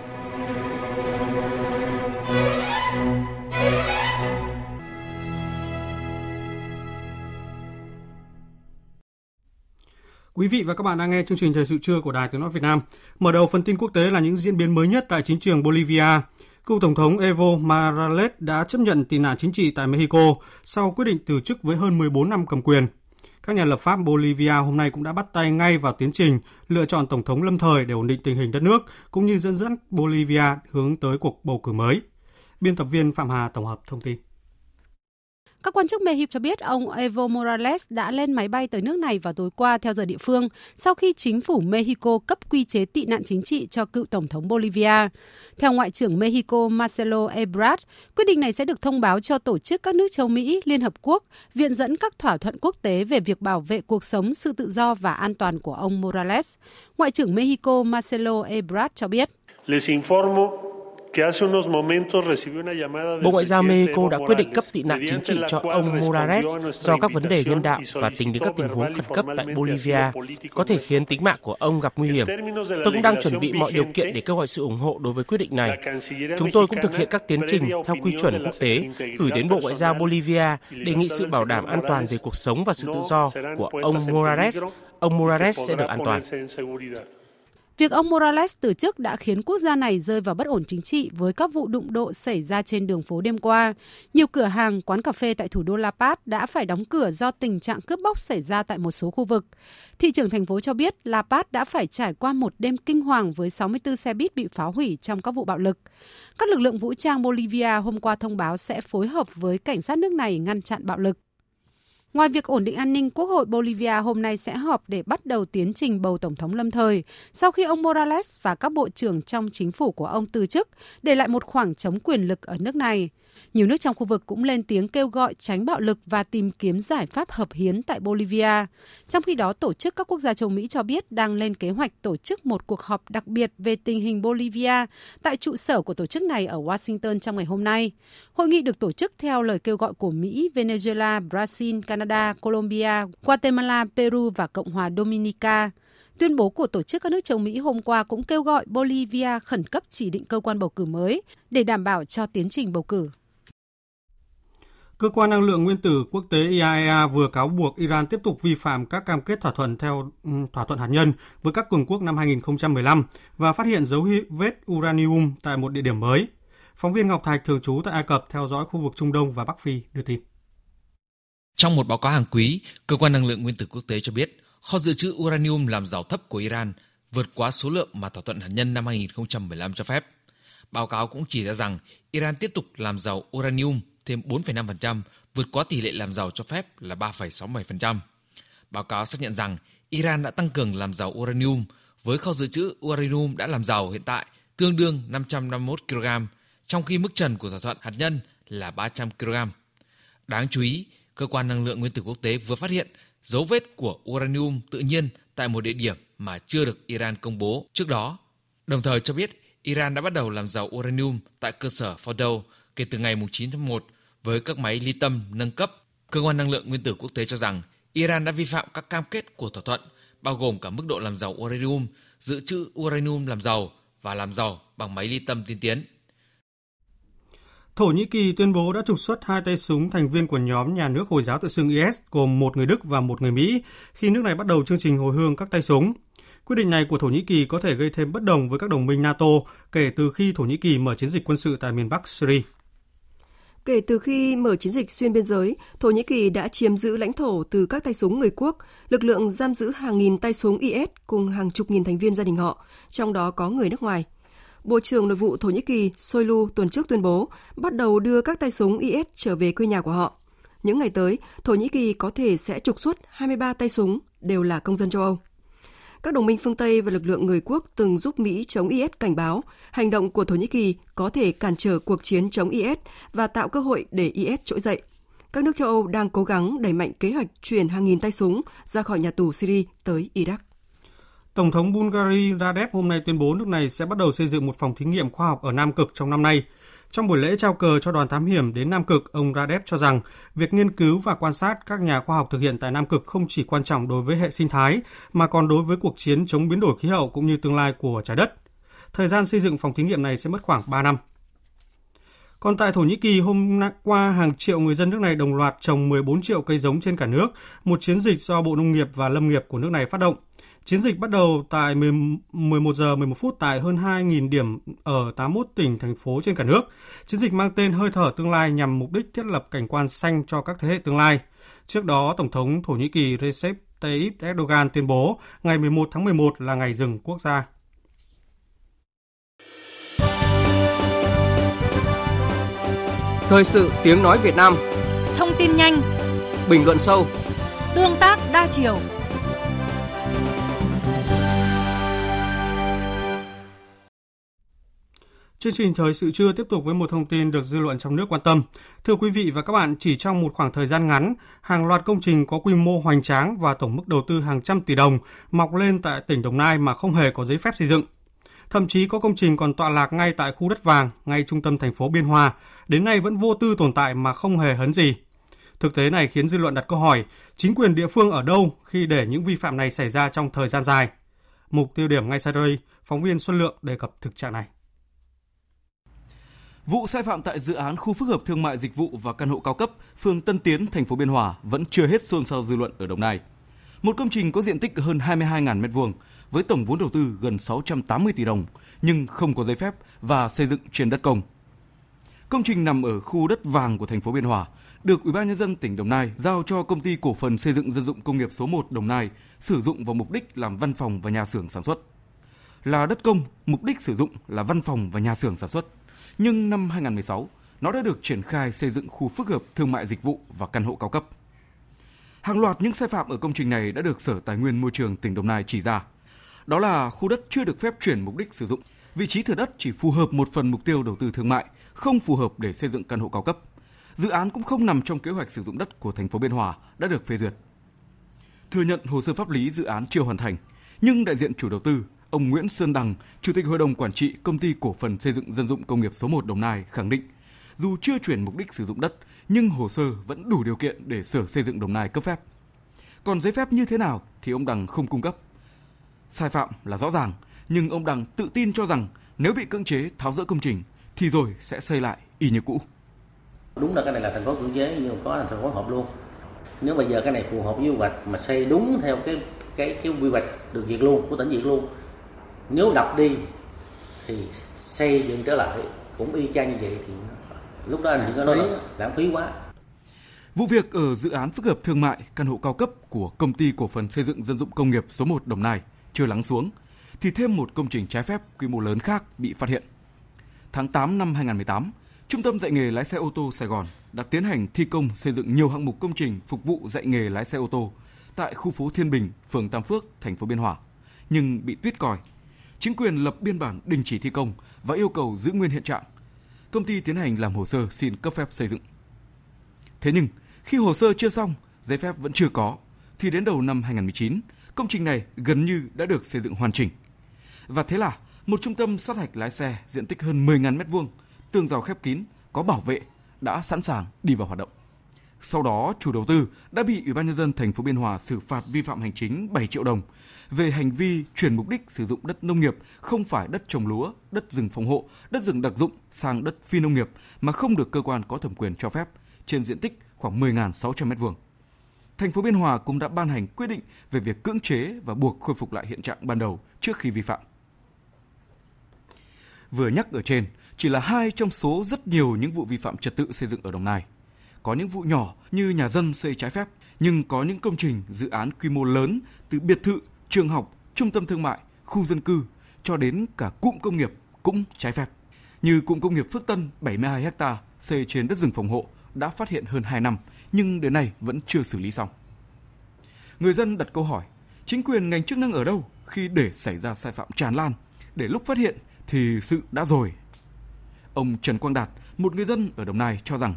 Quý vị và các bạn đang nghe chương trình Thời sự trưa của Đài Tiếng Nói Việt Nam. Mở đầu phần tin quốc tế là những diễn biến mới nhất tại chính trường Bolivia. Cựu Tổng thống Evo Morales đã chấp nhận tị nạn chính trị tại Mexico sau quyết định từ chức với hơn 14 năm cầm quyền. Các nhà lập pháp Bolivia hôm nay cũng đã bắt tay ngay vào tiến trình lựa chọn Tổng thống lâm thời để ổn định tình hình đất nước, cũng như dẫn dắt Bolivia hướng tới cuộc bầu cử mới. Biên tập viên Phạm Hà tổng hợp thông tin. Các quan chức Mexico cho biết ông Evo Morales đã lên máy bay tới nước này vào tối qua theo giờ địa phương sau khi chính phủ Mexico cấp quy chế tị nạn chính trị cho cựu Tổng thống Bolivia. Theo Ngoại trưởng Mexico Marcelo Ebrard, quyết định này sẽ được thông báo cho tổ chức các nước châu Mỹ, Liên Hợp Quốc, viện dẫn các thỏa thuận quốc tế về việc bảo vệ cuộc sống, sự tự do và an toàn của ông Morales. Ngoại trưởng Mexico Marcelo Ebrard cho biết. Les informo Bộ Ngoại giao Mexico đã quyết định cấp tị nạn chính trị cho ông Morales do các vấn đề nhân đạo và tính đến các tình huống khẩn cấp tại Bolivia có thể khiến tính mạng của ông gặp nguy hiểm. Tôi cũng đang chuẩn bị mọi điều kiện để kêu gọi sự ủng hộ đối với quyết định này. Chúng tôi cũng thực hiện các tiến trình theo quy chuẩn quốc tế gửi đến Bộ Ngoại giao Bolivia đề nghị sự bảo đảm an toàn về cuộc sống và sự tự do của ông Morales. Ông Morales sẽ được an toàn. Việc ông Morales từ chức đã khiến quốc gia này rơi vào bất ổn chính trị với các vụ đụng độ xảy ra trên đường phố đêm qua. Nhiều cửa hàng, quán cà phê tại thủ đô La Paz đã phải đóng cửa do tình trạng cướp bóc xảy ra tại một số khu vực. Thị trưởng thành phố cho biết La Paz đã phải trải qua một đêm kinh hoàng với 64 xe buýt bị phá hủy trong các vụ bạo lực. Các lực lượng vũ trang Bolivia hôm qua thông báo sẽ phối hợp với cảnh sát nước này ngăn chặn bạo lực. Ngoài việc ổn định an ninh, Quốc hội Bolivia hôm nay sẽ họp để bắt đầu tiến trình bầu Tổng thống lâm thời sau khi ông Morales và các bộ trưởng trong chính phủ của ông từ chức, để lại một khoảng trống quyền lực ở nước này. Nhiều nước trong khu vực cũng lên tiếng kêu gọi tránh bạo lực và tìm kiếm giải pháp hợp hiến tại Bolivia. Trong khi đó, tổ chức các quốc gia châu Mỹ cho biết đang lên kế hoạch tổ chức một cuộc họp đặc biệt về tình hình Bolivia tại trụ sở của tổ chức này ở Washington trong ngày hôm nay. Hội nghị được tổ chức theo lời kêu gọi của Mỹ, Venezuela, Brazil, Canada, Colombia, Guatemala, Peru và Cộng hòa Dominica. Tuyên bố của Tổ chức các nước châu Mỹ hôm qua cũng kêu gọi Bolivia khẩn cấp chỉ định cơ quan bầu cử mới để đảm bảo cho tiến trình bầu cử. Cơ quan năng lượng nguyên tử quốc tế IAEA vừa cáo buộc Iran tiếp tục vi phạm các cam kết thỏa thuận theo ừ, thỏa thuận hạt nhân với các cường quốc năm 2015 và phát hiện dấu vết uranium tại một địa điểm mới. Phóng viên Ngọc Thạch thường trú tại Ai Cập theo dõi khu vực Trung Đông và Bắc Phi đưa tin. Trong một báo cáo hàng quý, cơ quan năng lượng nguyên tử quốc tế cho biết kho dự trữ uranium làm giàu thấp của Iran vượt quá số lượng mà thỏa thuận hạt nhân năm 2015 cho phép. Báo cáo cũng chỉ ra rằng Iran tiếp tục làm giàu uranium thêm 4,5%, vượt quá tỷ lệ làm giàu cho phép là 3,67%. Báo cáo xác nhận rằng Iran đã tăng cường làm giàu uranium với kho dự trữ uranium đã làm giàu hiện tại tương đương 551 kg, trong khi mức trần của thỏa thuận hạt nhân là 300 kg. Đáng chú ý, cơ quan năng lượng nguyên tử quốc tế vừa phát hiện dấu vết của uranium tự nhiên tại một địa điểm mà chưa được Iran công bố trước đó. Đồng thời cho biết Iran đã bắt đầu làm giàu uranium tại cơ sở Fordow kể từ ngày 9 tháng 1 với các máy ly tâm nâng cấp. Cơ quan năng lượng nguyên tử quốc tế cho rằng Iran đã vi phạm các cam kết của thỏa thuận, bao gồm cả mức độ làm giàu uranium, dự trữ uranium làm giàu và làm giàu bằng máy ly tâm tiên tiến. Thổ Nhĩ Kỳ tuyên bố đã trục xuất hai tay súng thành viên của nhóm nhà nước Hồi giáo tự xưng IS gồm một người Đức và một người Mỹ khi nước này bắt đầu chương trình hồi hương các tay súng. Quyết định này của Thổ Nhĩ Kỳ có thể gây thêm bất đồng với các đồng minh NATO kể từ khi Thổ Nhĩ Kỳ mở chiến dịch quân sự tại miền Bắc Syria. Kể từ khi mở chiến dịch xuyên biên giới, Thổ Nhĩ Kỳ đã chiếm giữ lãnh thổ từ các tay súng người quốc, lực lượng giam giữ hàng nghìn tay súng IS cùng hàng chục nghìn thành viên gia đình họ, trong đó có người nước ngoài. Bộ trưởng Nội vụ Thổ Nhĩ Kỳ Soylu tuần trước tuyên bố bắt đầu đưa các tay súng IS trở về quê nhà của họ. Những ngày tới, Thổ Nhĩ Kỳ có thể sẽ trục xuất 23 tay súng, đều là công dân châu Âu. Các đồng minh phương Tây và lực lượng người quốc từng giúp Mỹ chống IS cảnh báo hành động của Thổ Nhĩ Kỳ có thể cản trở cuộc chiến chống IS và tạo cơ hội để IS trỗi dậy. Các nước châu Âu đang cố gắng đẩy mạnh kế hoạch chuyển hàng nghìn tay súng ra khỏi nhà tù Syria tới Iraq. Tổng thống Bulgaria Radev hôm nay tuyên bố nước này sẽ bắt đầu xây dựng một phòng thí nghiệm khoa học ở Nam Cực trong năm nay. Trong buổi lễ trao cờ cho đoàn thám hiểm đến Nam Cực, ông Radev cho rằng việc nghiên cứu và quan sát các nhà khoa học thực hiện tại Nam Cực không chỉ quan trọng đối với hệ sinh thái, mà còn đối với cuộc chiến chống biến đổi khí hậu cũng như tương lai của trái đất. Thời gian xây dựng phòng thí nghiệm này sẽ mất khoảng 3 năm. Còn tại Thổ Nhĩ Kỳ, hôm qua hàng triệu người dân nước này đồng loạt trồng 14 triệu cây giống trên cả nước, một chiến dịch do Bộ Nông nghiệp và Lâm nghiệp của nước này phát động. Chiến dịch bắt đầu tại 11 giờ 11 phút tại hơn 2.000 điểm ở 81 tỉnh, thành phố trên cả nước. Chiến dịch mang tên Hơi thở tương lai nhằm mục đích thiết lập cảnh quan xanh cho các thế hệ tương lai. Trước đó, Tổng thống Thổ Nhĩ Kỳ Recep Tayyip Erdogan tuyên bố ngày 11 tháng 11 là ngày rừng quốc gia. Thời sự tiếng nói Việt Nam Thông tin nhanh Bình luận sâu Tương tác đa chiều Chương trình thời sự trưa tiếp tục với một thông tin được dư luận trong nước quan tâm. Thưa quý vị và các bạn, chỉ trong một khoảng thời gian ngắn, hàng loạt công trình có quy mô hoành tráng và tổng mức đầu tư hàng trăm tỷ đồng mọc lên tại tỉnh Đồng Nai mà không hề có giấy phép xây dựng. Thậm chí có công trình còn tọa lạc ngay tại khu đất vàng, ngay trung tâm thành phố Biên Hòa, đến nay vẫn vô tư tồn tại mà không hề hấn gì. Thực tế này khiến dư luận đặt câu hỏi, chính quyền địa phương ở đâu khi để những vi phạm này xảy ra trong thời gian dài? Mục tiêu điểm ngay sau đây, phóng viên Xuân Lượng đề cập thực trạng này. Vụ sai phạm tại dự án khu phức hợp thương mại dịch vụ và căn hộ cao cấp phường Tân Tiến, thành phố Biên Hòa vẫn chưa hết xôn xao dư luận ở Đồng Nai. Một công trình có diện tích hơn 22.000 m2 với tổng vốn đầu tư gần 680 tỷ đồng nhưng không có giấy phép và xây dựng trên đất công. Công trình nằm ở khu đất vàng của thành phố Biên Hòa, được Ủy ban nhân dân tỉnh Đồng Nai giao cho công ty cổ phần xây dựng dân dụng công nghiệp số 1 Đồng Nai sử dụng vào mục đích làm văn phòng và nhà xưởng sản xuất. Là đất công, mục đích sử dụng là văn phòng và nhà xưởng sản xuất. Nhưng năm 2016, nó đã được triển khai xây dựng khu phức hợp thương mại dịch vụ và căn hộ cao cấp. Hàng loạt những sai phạm ở công trình này đã được Sở Tài nguyên Môi trường tỉnh Đồng Nai chỉ ra. Đó là khu đất chưa được phép chuyển mục đích sử dụng, vị trí thửa đất chỉ phù hợp một phần mục tiêu đầu tư thương mại, không phù hợp để xây dựng căn hộ cao cấp. Dự án cũng không nằm trong kế hoạch sử dụng đất của thành phố Biên Hòa đã được phê duyệt. Thừa nhận hồ sơ pháp lý dự án chưa hoàn thành, nhưng đại diện chủ đầu tư, ông Nguyễn Sơn Đằng, Chủ tịch Hội đồng Quản trị Công ty Cổ phần Xây dựng Dân dụng Công nghiệp số 1 Đồng Nai khẳng định, dù chưa chuyển mục đích sử dụng đất, nhưng hồ sơ vẫn đủ điều kiện để Sở Xây dựng Đồng Nai cấp phép. Còn giấy phép như thế nào thì ông Đằng không cung cấp. Sai phạm là rõ ràng, nhưng ông Đằng tự tin cho rằng nếu bị cưỡng chế tháo dỡ công trình thì rồi sẽ xây lại y như cũ. Đúng là cái này là thành phố cưỡng chế nhưng có thành phố hợp luôn. Nếu bây giờ cái này phù hợp với quy hoạch mà xây đúng theo cái cái cái quy hoạch được duyệt luôn của tỉnh duyệt luôn. Nếu đập đi thì xây dựng trở lại cũng y chang như vậy thì lúc đó anh có nói là lãng phí quá. Vụ việc ở dự án phức hợp thương mại căn hộ cao cấp của công ty cổ phần xây dựng dân dụng công nghiệp số 1 Đồng Nai chưa lắng xuống thì thêm một công trình trái phép quy mô lớn khác bị phát hiện. Tháng 8 năm 2018, Trung tâm dạy nghề lái xe ô tô Sài Gòn đã tiến hành thi công xây dựng nhiều hạng mục công trình phục vụ dạy nghề lái xe ô tô tại khu phố Thiên Bình, phường Tam Phước, thành phố Biên Hòa, nhưng bị tuyết còi. Chính quyền lập biên bản đình chỉ thi công và yêu cầu giữ nguyên hiện trạng. Công ty tiến hành làm hồ sơ xin cấp phép xây dựng. Thế nhưng, khi hồ sơ chưa xong, giấy phép vẫn chưa có, thì đến đầu năm 2019, công trình này gần như đã được xây dựng hoàn chỉnh. Và thế là một trung tâm sát hạch lái xe diện tích hơn 10.000 m2, tường rào khép kín, có bảo vệ đã sẵn sàng đi vào hoạt động. Sau đó, chủ đầu tư đã bị Ủy ban nhân dân thành phố Biên Hòa xử phạt vi phạm hành chính 7 triệu đồng về hành vi chuyển mục đích sử dụng đất nông nghiệp không phải đất trồng lúa, đất rừng phòng hộ, đất rừng đặc dụng sang đất phi nông nghiệp mà không được cơ quan có thẩm quyền cho phép trên diện tích khoảng 10.600 m2 thành phố Biên Hòa cũng đã ban hành quyết định về việc cưỡng chế và buộc khôi phục lại hiện trạng ban đầu trước khi vi phạm. Vừa nhắc ở trên chỉ là hai trong số rất nhiều những vụ vi phạm trật tự xây dựng ở Đồng Nai. Có những vụ nhỏ như nhà dân xây trái phép, nhưng có những công trình, dự án quy mô lớn từ biệt thự, trường học, trung tâm thương mại, khu dân cư cho đến cả cụm công nghiệp cũng trái phép. Như cụm công nghiệp Phước Tân 72 ha xây trên đất rừng phòng hộ đã phát hiện hơn 2 năm nhưng đến nay vẫn chưa xử lý xong. Người dân đặt câu hỏi, chính quyền ngành chức năng ở đâu khi để xảy ra sai phạm tràn lan, để lúc phát hiện thì sự đã rồi. Ông Trần Quang Đạt, một người dân ở Đồng Nai cho rằng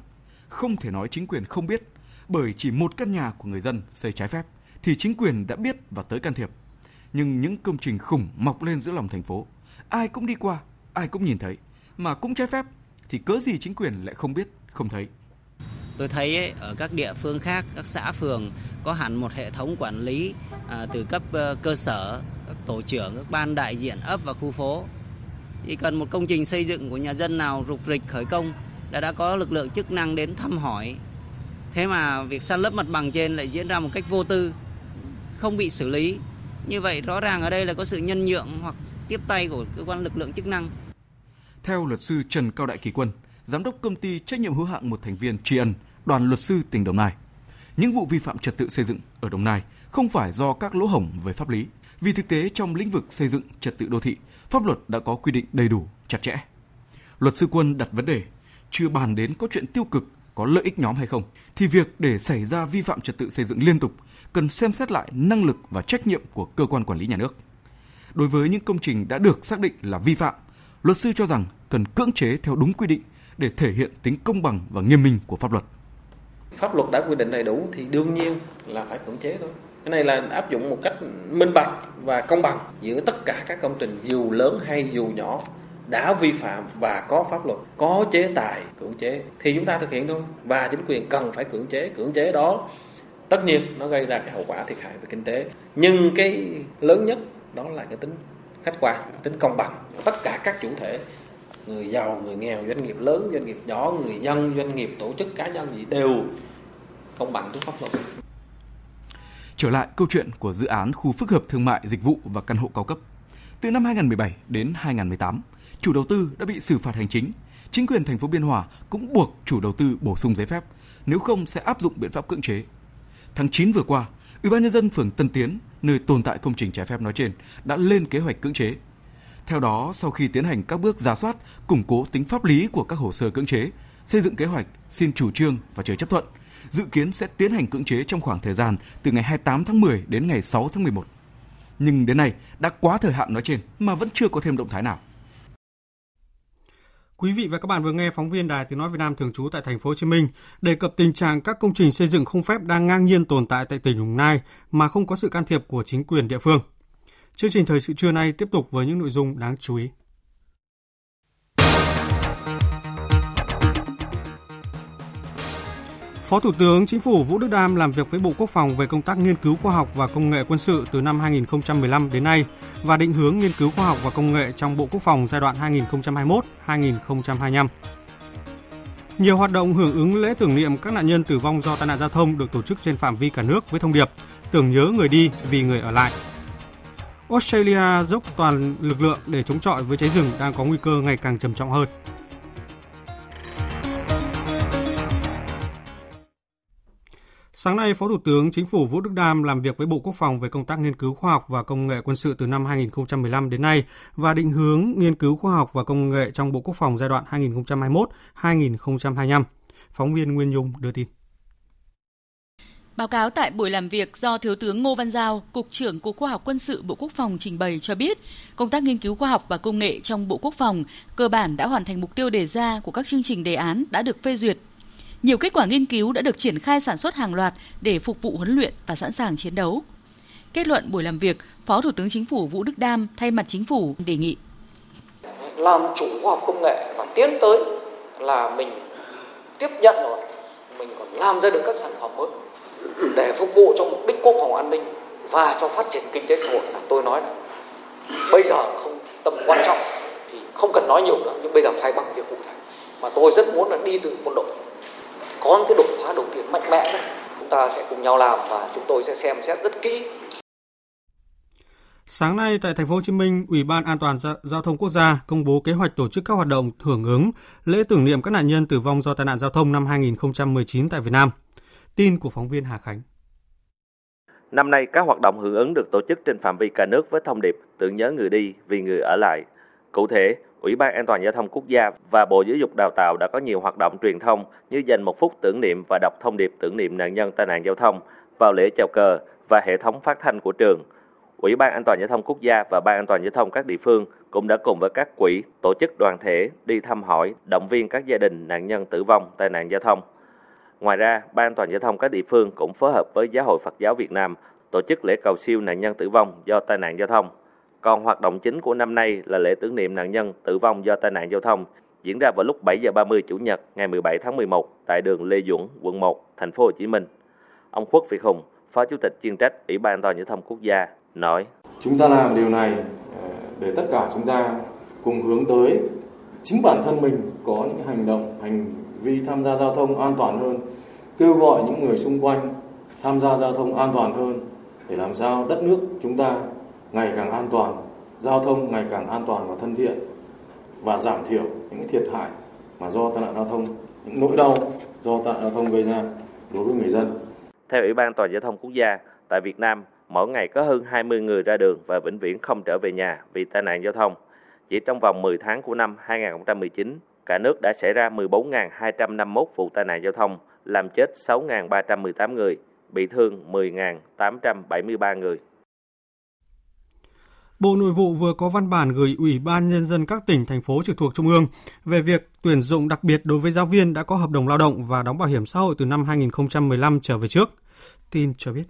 không thể nói chính quyền không biết, bởi chỉ một căn nhà của người dân xây trái phép thì chính quyền đã biết và tới can thiệp. Nhưng những công trình khủng mọc lên giữa lòng thành phố, ai cũng đi qua, ai cũng nhìn thấy, mà cũng trái phép thì cớ gì chính quyền lại không biết, không thấy. Tôi thấy ấy, ở các địa phương khác, các xã phường có hẳn một hệ thống quản lý à, từ cấp uh, cơ sở, các tổ trưởng, các ban đại diện ấp và khu phố. Chỉ cần một công trình xây dựng của nhà dân nào rục rịch khởi công đã đã có lực lượng chức năng đến thăm hỏi. Thế mà việc san lấp mặt bằng trên lại diễn ra một cách vô tư, không bị xử lý. Như vậy rõ ràng ở đây là có sự nhân nhượng hoặc tiếp tay của cơ quan lực lượng chức năng. Theo luật sư Trần Cao Đại Kỳ Quân, giám đốc công ty trách nhiệm hữu hạn một thành viên Tri Ân, đoàn luật sư tỉnh Đồng Nai, những vụ vi phạm trật tự xây dựng ở Đồng Nai không phải do các lỗ hổng về pháp lý, vì thực tế trong lĩnh vực xây dựng trật tự đô thị, pháp luật đã có quy định đầy đủ, chặt chẽ. Luật sư Quân đặt vấn đề, chưa bàn đến có chuyện tiêu cực, có lợi ích nhóm hay không, thì việc để xảy ra vi phạm trật tự xây dựng liên tục cần xem xét lại năng lực và trách nhiệm của cơ quan quản lý nhà nước. Đối với những công trình đã được xác định là vi phạm, luật sư cho rằng cần cưỡng chế theo đúng quy định để thể hiện tính công bằng và nghiêm minh của pháp luật. Pháp luật đã quy định đầy đủ thì đương nhiên là phải cưỡng chế thôi. Cái này là áp dụng một cách minh bạch và công bằng giữa tất cả các công trình dù lớn hay dù nhỏ đã vi phạm và có pháp luật, có chế tài cưỡng chế thì chúng ta thực hiện thôi và chính quyền cần phải cưỡng chế, cưỡng chế đó tất nhiên nó gây ra cái hậu quả thiệt hại về kinh tế nhưng cái lớn nhất đó là cái tính khách quan tính công bằng tất cả các chủ thể người giàu người nghèo doanh nghiệp lớn doanh nghiệp nhỏ người dân doanh nghiệp tổ chức cá nhân gì đều công bằng trước pháp luật Trở lại câu chuyện của dự án khu phức hợp thương mại dịch vụ và căn hộ cao cấp. Từ năm 2017 đến 2018, chủ đầu tư đã bị xử phạt hành chính. Chính quyền thành phố Biên Hòa cũng buộc chủ đầu tư bổ sung giấy phép, nếu không sẽ áp dụng biện pháp cưỡng chế. Tháng 9 vừa qua, Ủy ban nhân dân phường Tân Tiến, nơi tồn tại công trình trái phép nói trên, đã lên kế hoạch cưỡng chế. Theo đó, sau khi tiến hành các bước giả soát, củng cố tính pháp lý của các hồ sơ cưỡng chế, xây dựng kế hoạch, xin chủ trương và chờ chấp thuận, dự kiến sẽ tiến hành cưỡng chế trong khoảng thời gian từ ngày 28 tháng 10 đến ngày 6 tháng 11. Nhưng đến nay đã quá thời hạn nói trên mà vẫn chưa có thêm động thái nào. Quý vị và các bạn vừa nghe phóng viên Đài Tiếng nói Việt Nam thường trú tại thành phố Hồ Chí Minh đề cập tình trạng các công trình xây dựng không phép đang ngang nhiên tồn tại tại tỉnh Đồng Nai mà không có sự can thiệp của chính quyền địa phương. Chương trình thời sự trưa nay tiếp tục với những nội dung đáng chú ý. Phó Thủ tướng Chính phủ Vũ Đức Đam làm việc với Bộ Quốc phòng về công tác nghiên cứu khoa học và công nghệ quân sự từ năm 2015 đến nay và định hướng nghiên cứu khoa học và công nghệ trong Bộ Quốc phòng giai đoạn 2021-2025. Nhiều hoạt động hưởng ứng lễ tưởng niệm các nạn nhân tử vong do tai nạn giao thông được tổ chức trên phạm vi cả nước với thông điệp tưởng nhớ người đi vì người ở lại. Australia dốc toàn lực lượng để chống chọi với cháy rừng đang có nguy cơ ngày càng trầm trọng hơn. Sáng nay, Phó Thủ tướng Chính phủ Vũ Đức Đam làm việc với Bộ Quốc phòng về công tác nghiên cứu khoa học và công nghệ quân sự từ năm 2015 đến nay và định hướng nghiên cứu khoa học và công nghệ trong Bộ Quốc phòng giai đoạn 2021-2025. Phóng viên Nguyên Nhung đưa tin. Báo cáo tại buổi làm việc do Thiếu tướng Ngô Văn Giao, Cục trưởng Cục Khoa học Quân sự Bộ Quốc phòng trình bày cho biết, công tác nghiên cứu khoa học và công nghệ trong Bộ Quốc phòng cơ bản đã hoàn thành mục tiêu đề ra của các chương trình đề án đã được phê duyệt nhiều kết quả nghiên cứu đã được triển khai sản xuất hàng loạt để phục vụ huấn luyện và sẵn sàng chiến đấu. Kết luận buổi làm việc, Phó Thủ tướng Chính phủ Vũ Đức Đam thay mặt Chính phủ đề nghị. Làm chủ khoa học công nghệ và tiến tới là mình tiếp nhận rồi, mình còn làm ra được các sản phẩm mới để phục vụ cho mục đích quốc phòng an ninh và cho phát triển kinh tế xã hội. Là tôi nói là bây giờ không tầm quan trọng thì không cần nói nhiều nữa nhưng bây giờ phải bằng việc cụ thể. Mà tôi rất muốn là đi từ quân đội có những cái đột phá đầu tiên mạnh mẽ đó. chúng ta sẽ cùng nhau làm và chúng tôi sẽ xem xét rất kỹ Sáng nay tại thành phố Hồ Chí Minh, Ủy ban An toàn giao thông quốc gia công bố kế hoạch tổ chức các hoạt động hưởng ứng lễ tưởng niệm các nạn nhân tử vong do tai nạn giao thông năm 2019 tại Việt Nam. Tin của phóng viên Hà Khánh. Năm nay, các hoạt động hưởng ứng được tổ chức trên phạm vi cả nước với thông điệp tưởng nhớ người đi vì người ở lại. Cụ thể, Ủy ban An toàn giao thông quốc gia và Bộ Giáo dục Đào tạo đã có nhiều hoạt động truyền thông như dành một phút tưởng niệm và đọc thông điệp tưởng niệm nạn nhân tai nạn giao thông vào lễ chào cờ và hệ thống phát thanh của trường. Ủy ban An toàn giao thông quốc gia và Ban An toàn giao thông các địa phương cũng đã cùng với các quỹ, tổ chức đoàn thể đi thăm hỏi, động viên các gia đình nạn nhân tử vong tai nạn giao thông. Ngoài ra, Ban An toàn giao thông các địa phương cũng phối hợp với Giáo hội Phật giáo Việt Nam tổ chức lễ cầu siêu nạn nhân tử vong do tai nạn giao thông còn hoạt động chính của năm nay là lễ tưởng niệm nạn nhân tử vong do tai nạn giao thông diễn ra vào lúc 7 giờ 30 chủ nhật ngày 17 tháng 11 tại đường Lê Duẩn, quận 1, thành phố Hồ Chí Minh. Ông Khuất Việt Hùng, Phó Chủ tịch chuyên trách Ủy ban an toàn giao thông quốc gia nói: Chúng ta làm điều này ờ, để tất cả chúng ta cùng hướng tới chính bản thân mình có những hành động hành vi tham gia giao thông an toàn hơn kêu gọi những người xung quanh tham gia giao thông an toàn hơn để làm sao đất nước chúng ta ngày càng an toàn giao thông ngày càng an toàn và thân thiện và giảm thiểu những thiệt hại mà do tai nạn giao thông những nỗi đau do tai nạn giao thông gây ra đối với người dân. Theo Ủy ban Toàn giao thông quốc gia, tại Việt Nam, mỗi ngày có hơn 20 người ra đường và vĩnh viễn không trở về nhà vì tai nạn giao thông. Chỉ trong vòng 10 tháng của năm 2019, cả nước đã xảy ra 14.251 vụ tai nạn giao thông, làm chết 6.318 người, bị thương 10.873 người. Bộ Nội vụ vừa có văn bản gửi Ủy ban Nhân dân các tỉnh, thành phố trực thuộc Trung ương về việc tuyển dụng đặc biệt đối với giáo viên đã có hợp đồng lao động và đóng bảo hiểm xã hội từ năm 2015 trở về trước. Tin cho biết.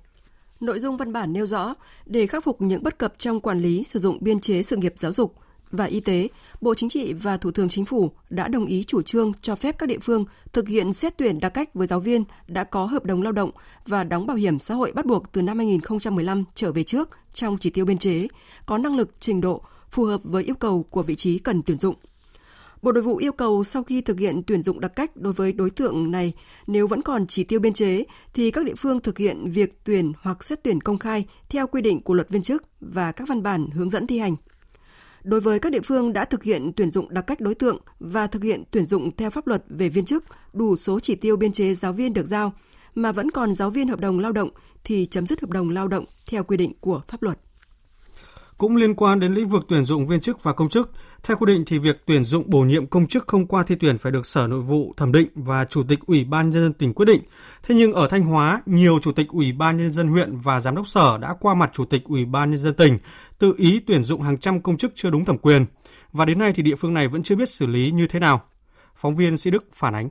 Nội dung văn bản nêu rõ, để khắc phục những bất cập trong quản lý sử dụng biên chế sự nghiệp giáo dục, và Y tế, Bộ Chính trị và Thủ tướng Chính phủ đã đồng ý chủ trương cho phép các địa phương thực hiện xét tuyển đặc cách với giáo viên đã có hợp đồng lao động và đóng bảo hiểm xã hội bắt buộc từ năm 2015 trở về trước trong chỉ tiêu biên chế, có năng lực trình độ phù hợp với yêu cầu của vị trí cần tuyển dụng. Bộ Nội vụ yêu cầu sau khi thực hiện tuyển dụng đặc cách đối với đối tượng này, nếu vẫn còn chỉ tiêu biên chế thì các địa phương thực hiện việc tuyển hoặc xét tuyển công khai theo quy định của luật viên chức và các văn bản hướng dẫn thi hành đối với các địa phương đã thực hiện tuyển dụng đặc cách đối tượng và thực hiện tuyển dụng theo pháp luật về viên chức, đủ số chỉ tiêu biên chế giáo viên được giao, mà vẫn còn giáo viên hợp đồng lao động thì chấm dứt hợp đồng lao động theo quy định của pháp luật. Cũng liên quan đến lĩnh vực tuyển dụng viên chức và công chức, theo quy định thì việc tuyển dụng bổ nhiệm công chức không qua thi tuyển phải được Sở Nội vụ thẩm định và Chủ tịch Ủy ban nhân dân tỉnh quyết định. Thế nhưng ở Thanh Hóa, nhiều Chủ tịch Ủy ban nhân dân huyện và Giám đốc Sở đã qua mặt Chủ tịch Ủy ban nhân dân tỉnh tự ý tuyển dụng hàng trăm công chức chưa đúng thẩm quyền. Và đến nay thì địa phương này vẫn chưa biết xử lý như thế nào. Phóng viên Sĩ Đức phản ánh.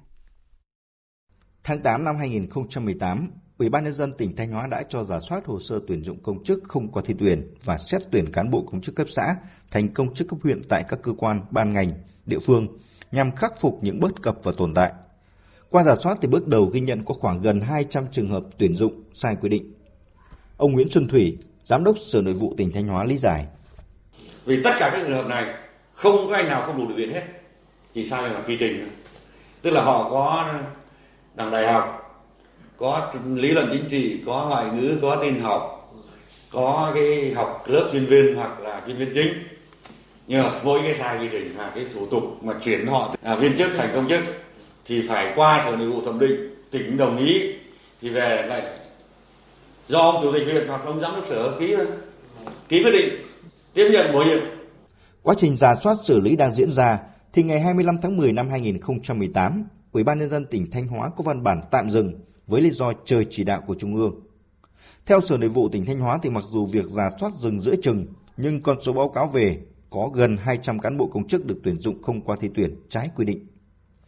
Tháng 8 năm 2018, Ủy ban nhân dân tỉnh Thanh Hóa đã cho giả soát hồ sơ tuyển dụng công chức không qua thi tuyển và xét tuyển cán bộ công chức cấp xã thành công chức cấp huyện tại các cơ quan, ban ngành, địa phương nhằm khắc phục những bất cập và tồn tại. Qua giả soát thì bước đầu ghi nhận có khoảng gần 200 trường hợp tuyển dụng sai quy định. Ông Nguyễn Xuân Thủy, Giám đốc Sở Nội vụ tỉnh Thanh Hóa lý giải. Vì tất cả các trường hợp này không có anh nào không đủ điều kiện hết, chỉ sai về mặt quy trình. Tức là họ có bằng đại học, có lý luận chính trị có ngoại ngữ có tin học có cái học lớp chuyên viên hoặc là chuyên viên chính. Nhưng mà với cái sai quy trình là cái thủ tục mà chuyển họ à, viên chức thành công chức thì phải qua sở nội vụ thẩm định tỉnh đồng ý thì về lại do ông chủ tịch huyện hoặc ông giám đốc sở ký ký quyết định tiếp nhận bổ nhiệm. Quá trình giả soát xử lý đang diễn ra thì ngày 25 tháng 10 năm 2018 Ủy ban nhân dân tỉnh Thanh Hóa có văn bản tạm dừng với lý do trời chỉ đạo của Trung ương. Theo Sở Nội vụ tỉnh Thanh Hóa thì mặc dù việc giả soát dừng giữa chừng, nhưng con số báo cáo về có gần 200 cán bộ công chức được tuyển dụng không qua thi tuyển trái quy định.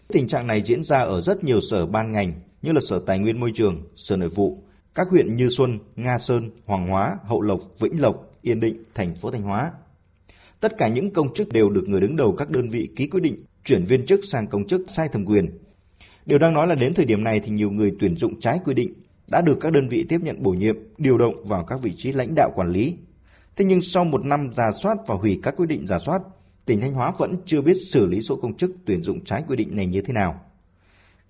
Tình trạng này diễn ra ở rất nhiều sở ban ngành như là Sở Tài nguyên Môi trường, Sở Nội vụ, các huyện Như Xuân, Nga Sơn, Hoàng Hóa, Hậu Lộc, Vĩnh Lộc, Yên Định, thành phố Thanh Hóa. Tất cả những công chức đều được người đứng đầu các đơn vị ký quyết định chuyển viên chức sang công chức sai thẩm quyền Điều đang nói là đến thời điểm này thì nhiều người tuyển dụng trái quy định đã được các đơn vị tiếp nhận bổ nhiệm, điều động vào các vị trí lãnh đạo quản lý. Thế nhưng sau một năm giả soát và hủy các quyết định giả soát, tỉnh Thanh Hóa vẫn chưa biết xử lý số công chức tuyển dụng trái quy định này như thế nào.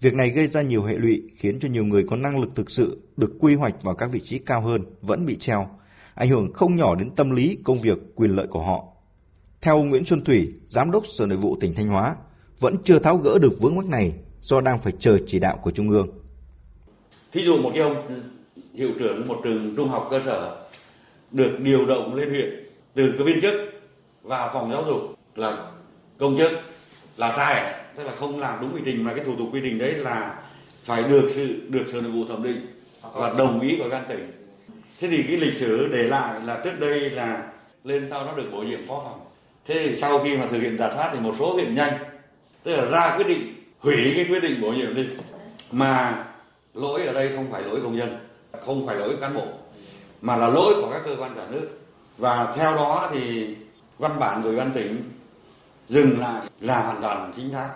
Việc này gây ra nhiều hệ lụy khiến cho nhiều người có năng lực thực sự được quy hoạch vào các vị trí cao hơn vẫn bị treo, ảnh hưởng không nhỏ đến tâm lý, công việc, quyền lợi của họ. Theo ông Nguyễn Xuân Thủy, Giám đốc Sở Nội vụ tỉnh Thanh Hóa, vẫn chưa tháo gỡ được vướng mắc này do đang phải chờ chỉ đạo của Trung ương. Thí dụ một cái ông hiệu trưởng một trường trung học cơ sở được điều động lên huyện từ cái viên chức vào phòng giáo dục là công chức là sai, tức là không làm đúng quy trình, mà cái thủ tục quy trình đấy là phải được sự, được sở nội vụ thẩm định và đồng ý của ban tỉnh thế thì cái lịch sử để lại là trước đây là lên sau nó được bổ nhiệm phó phòng thế thì sau khi mà thực hiện giả soát thì một số huyện nhanh, tức là ra quyết định hủy cái quyết định bổ nhiệm đi. Mà lỗi ở đây không phải lỗi công dân không phải lỗi cán bộ, mà là lỗi của các cơ quan nhà nước. Và theo đó thì văn bản của ban tỉnh dừng lại là hoàn toàn chính xác.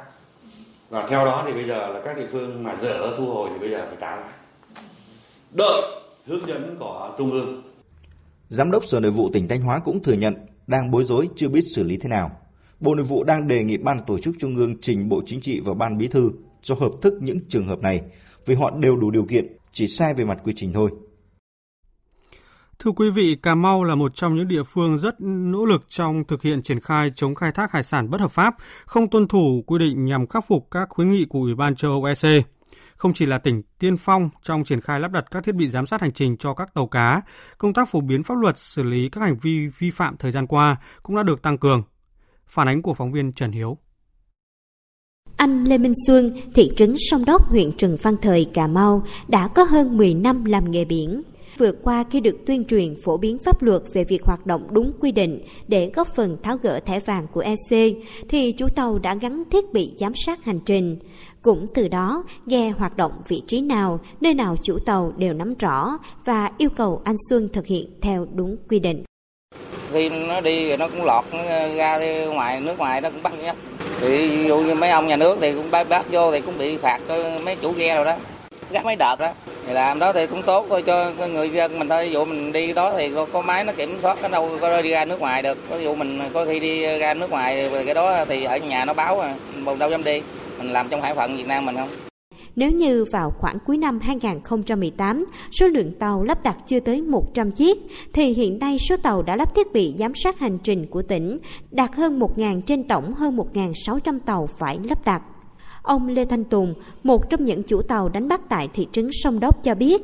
Và theo đó thì bây giờ là các địa phương mà dở thu hồi thì bây giờ phải trả lại. Đợi hướng dẫn của trung ương. Giám đốc Sở Nội vụ tỉnh Thanh Hóa cũng thừa nhận đang bối rối chưa biết xử lý thế nào. Bộ Nội vụ đang đề nghị Ban Tổ chức Trung ương trình Bộ Chính trị và Ban Bí thư cho hợp thức những trường hợp này vì họ đều đủ điều kiện, chỉ sai về mặt quy trình thôi. Thưa quý vị, Cà Mau là một trong những địa phương rất nỗ lực trong thực hiện triển khai chống khai thác hải sản bất hợp pháp, không tuân thủ quy định nhằm khắc phục các khuyến nghị của Ủy ban châu Âu EC. Không chỉ là tỉnh tiên phong trong triển khai lắp đặt các thiết bị giám sát hành trình cho các tàu cá, công tác phổ biến pháp luật xử lý các hành vi vi phạm thời gian qua cũng đã được tăng cường. Phản ánh của phóng viên Trần Hiếu. Anh Lê Minh Xuân, thị trấn Sông Đốc, huyện Trần Văn Thời, Cà Mau đã có hơn 10 năm làm nghề biển. Vừa qua khi được tuyên truyền phổ biến pháp luật về việc hoạt động đúng quy định để góp phần tháo gỡ thẻ vàng của EC, thì chủ tàu đã gắn thiết bị giám sát hành trình. Cũng từ đó, ghe hoạt động vị trí nào, nơi nào chủ tàu đều nắm rõ và yêu cầu anh Xuân thực hiện theo đúng quy định. Khi nó đi rồi nó cũng lọt nó ra ngoài nước ngoài nó cũng bắt nhá Thì ví dụ như mấy ông nhà nước thì cũng bắt, bắt vô thì cũng bị phạt mấy chủ ghe rồi đó. Gắt mấy đợt đó. Thì làm đó thì cũng tốt thôi cho người dân mình thôi. Ví dụ mình đi đó thì có, máy nó kiểm soát cái đâu có đi ra nước ngoài được. Ví dụ mình có khi đi ra nước ngoài cái đó thì ở nhà nó báo mà đâu dám đi mình làm trong hải phận Việt Nam mình không? Nếu như vào khoảng cuối năm 2018, số lượng tàu lắp đặt chưa tới 100 chiếc, thì hiện nay số tàu đã lắp thiết bị giám sát hành trình của tỉnh đạt hơn 1.000 trên tổng hơn 1.600 tàu phải lắp đặt. Ông Lê Thanh Tùng, một trong những chủ tàu đánh bắt tại thị trấn Sông Đốc cho biết,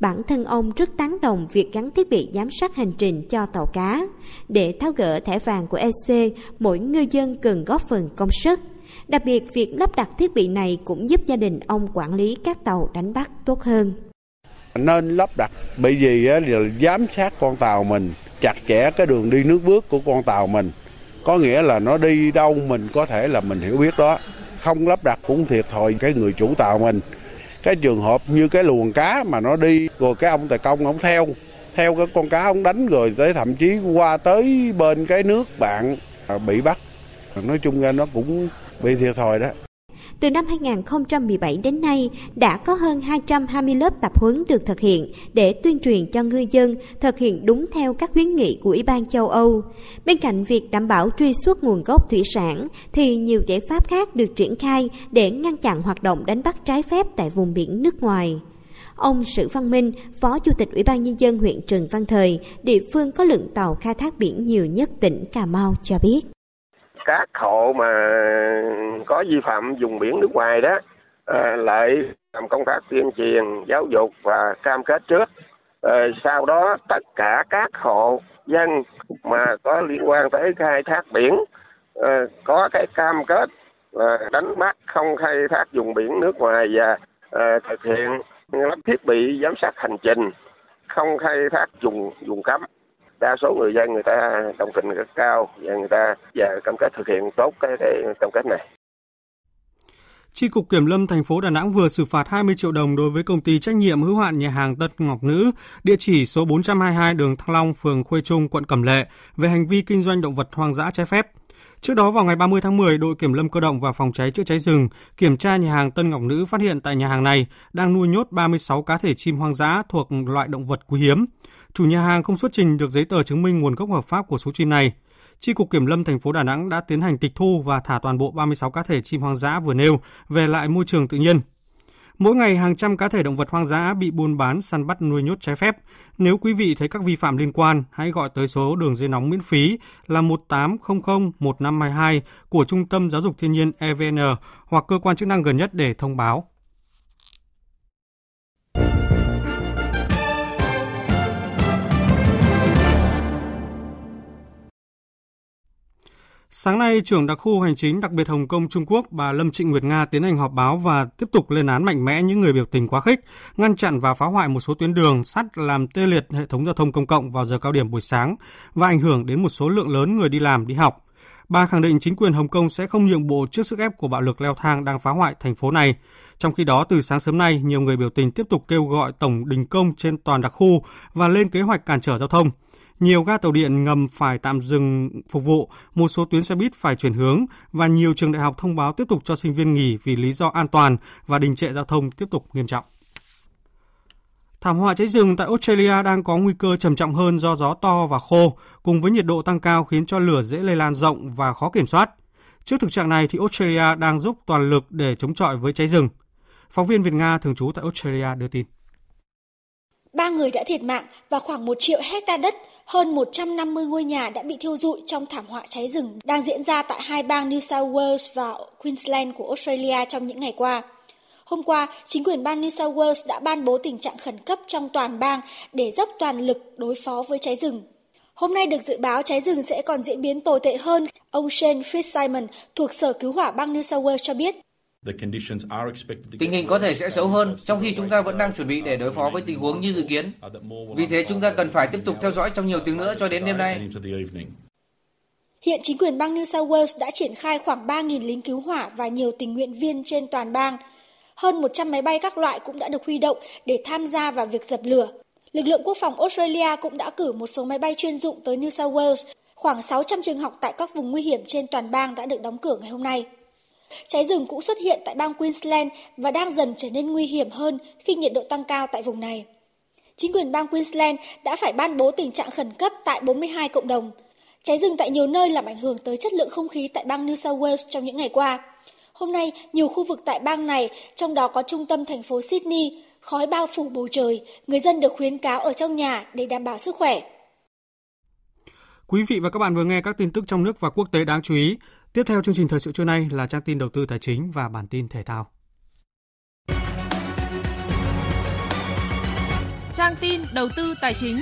bản thân ông rất tán đồng việc gắn thiết bị giám sát hành trình cho tàu cá. Để tháo gỡ thẻ vàng của EC, mỗi ngư dân cần góp phần công sức. Đặc biệt, việc lắp đặt thiết bị này cũng giúp gia đình ông quản lý các tàu đánh bắt tốt hơn. Nên lắp đặt bởi vì là giám sát con tàu mình, chặt chẽ cái đường đi nước bước của con tàu mình. Có nghĩa là nó đi đâu mình có thể là mình hiểu biết đó. Không lắp đặt cũng thiệt thòi cái người chủ tàu mình. Cái trường hợp như cái luồng cá mà nó đi rồi cái ông tài công ông theo theo cái con cá ông đánh rồi tới thậm chí qua tới bên cái nước bạn à, bị bắt nói chung ra nó cũng bị thiệt thòi đó. Từ năm 2017 đến nay, đã có hơn 220 lớp tập huấn được thực hiện để tuyên truyền cho ngư dân thực hiện đúng theo các khuyến nghị của Ủy ban châu Âu. Bên cạnh việc đảm bảo truy xuất nguồn gốc thủy sản, thì nhiều giải pháp khác được triển khai để ngăn chặn hoạt động đánh bắt trái phép tại vùng biển nước ngoài. Ông Sử Văn Minh, Phó Chủ tịch Ủy ban Nhân dân huyện Trần Văn Thời, địa phương có lượng tàu khai thác biển nhiều nhất tỉnh Cà Mau cho biết các hộ mà có vi phạm vùng biển nước ngoài đó à, lại làm công tác tuyên truyền giáo dục và cam kết trước. À, sau đó tất cả các hộ dân mà có liên quan tới khai thác biển à, có cái cam kết là đánh bắt không khai thác vùng biển nước ngoài và à, thực hiện lắp thiết bị giám sát hành trình không khai thác vùng vùng cấm đa số người dân người ta đồng tình rất cao và người ta và cam kết thực hiện tốt cái, cái cam kết này. Chi cục Kiểm lâm thành phố Đà Nẵng vừa xử phạt 20 triệu đồng đối với công ty trách nhiệm hữu hạn nhà hàng Tân Ngọc Nữ, địa chỉ số 422 đường Thăng Long, phường Khuê Trung, quận Cẩm Lệ về hành vi kinh doanh động vật hoang dã trái phép. Trước đó vào ngày 30 tháng 10, đội kiểm lâm cơ động và phòng cháy chữa cháy rừng kiểm tra nhà hàng Tân Ngọc Nữ phát hiện tại nhà hàng này đang nuôi nhốt 36 cá thể chim hoang dã thuộc loại động vật quý hiếm. Chủ nhà hàng không xuất trình được giấy tờ chứng minh nguồn gốc hợp pháp của số chim này. Chi cục Kiểm lâm thành phố Đà Nẵng đã tiến hành tịch thu và thả toàn bộ 36 cá thể chim hoang dã vừa nêu về lại môi trường tự nhiên. Mỗi ngày hàng trăm cá thể động vật hoang dã bị buôn bán săn bắt nuôi nhốt trái phép. Nếu quý vị thấy các vi phạm liên quan, hãy gọi tới số đường dây nóng miễn phí là 1800 1522 của Trung tâm Giáo dục Thiên nhiên EVN hoặc cơ quan chức năng gần nhất để thông báo. Sáng nay, trưởng đặc khu hành chính đặc biệt Hồng Kông Trung Quốc bà Lâm Trịnh Nguyệt Nga tiến hành họp báo và tiếp tục lên án mạnh mẽ những người biểu tình quá khích, ngăn chặn và phá hoại một số tuyến đường sắt làm tê liệt hệ thống giao thông công cộng vào giờ cao điểm buổi sáng và ảnh hưởng đến một số lượng lớn người đi làm, đi học. Bà khẳng định chính quyền Hồng Kông sẽ không nhượng bộ trước sức ép của bạo lực leo thang đang phá hoại thành phố này. Trong khi đó, từ sáng sớm nay, nhiều người biểu tình tiếp tục kêu gọi tổng đình công trên toàn đặc khu và lên kế hoạch cản trở giao thông. Nhiều ga tàu điện ngầm phải tạm dừng phục vụ, một số tuyến xe buýt phải chuyển hướng và nhiều trường đại học thông báo tiếp tục cho sinh viên nghỉ vì lý do an toàn và đình trệ giao thông tiếp tục nghiêm trọng. Thảm họa cháy rừng tại Australia đang có nguy cơ trầm trọng hơn do gió to và khô, cùng với nhiệt độ tăng cao khiến cho lửa dễ lây lan rộng và khó kiểm soát. Trước thực trạng này thì Australia đang giúp toàn lực để chống chọi với cháy rừng. Phóng viên Việt Nga thường trú tại Australia đưa tin. Ba người đã thiệt mạng và khoảng 1 triệu hecta đất, hơn 150 ngôi nhà đã bị thiêu rụi trong thảm họa cháy rừng đang diễn ra tại hai bang New South Wales và Queensland của Australia trong những ngày qua. Hôm qua, chính quyền bang New South Wales đã ban bố tình trạng khẩn cấp trong toàn bang để dốc toàn lực đối phó với cháy rừng. Hôm nay được dự báo cháy rừng sẽ còn diễn biến tồi tệ hơn. Ông Shane Fitzsimon thuộc Sở Cứu hỏa bang New South Wales cho biết. Tình hình có thể sẽ xấu hơn, trong khi chúng ta vẫn đang chuẩn bị để đối phó với tình huống như dự kiến. Vì thế chúng ta cần phải tiếp tục theo dõi trong nhiều tiếng nữa cho đến đêm nay. Hiện chính quyền bang New South Wales đã triển khai khoảng 3.000 lính cứu hỏa và nhiều tình nguyện viên trên toàn bang. Hơn 100 máy bay các loại cũng đã được huy động để tham gia vào việc dập lửa. Lực lượng quốc phòng Australia cũng đã cử một số máy bay chuyên dụng tới New South Wales. Khoảng 600 trường học tại các vùng nguy hiểm trên toàn bang đã được đóng cửa ngày hôm nay. Cháy rừng cũng xuất hiện tại bang Queensland và đang dần trở nên nguy hiểm hơn khi nhiệt độ tăng cao tại vùng này. Chính quyền bang Queensland đã phải ban bố tình trạng khẩn cấp tại 42 cộng đồng. Cháy rừng tại nhiều nơi làm ảnh hưởng tới chất lượng không khí tại bang New South Wales trong những ngày qua. Hôm nay, nhiều khu vực tại bang này, trong đó có trung tâm thành phố Sydney, khói bao phủ bầu trời, người dân được khuyến cáo ở trong nhà để đảm bảo sức khỏe. Quý vị và các bạn vừa nghe các tin tức trong nước và quốc tế đáng chú ý. Tiếp theo chương trình thời sự trưa nay là trang tin đầu tư tài chính và bản tin thể thao. Trang tin đầu tư tài chính.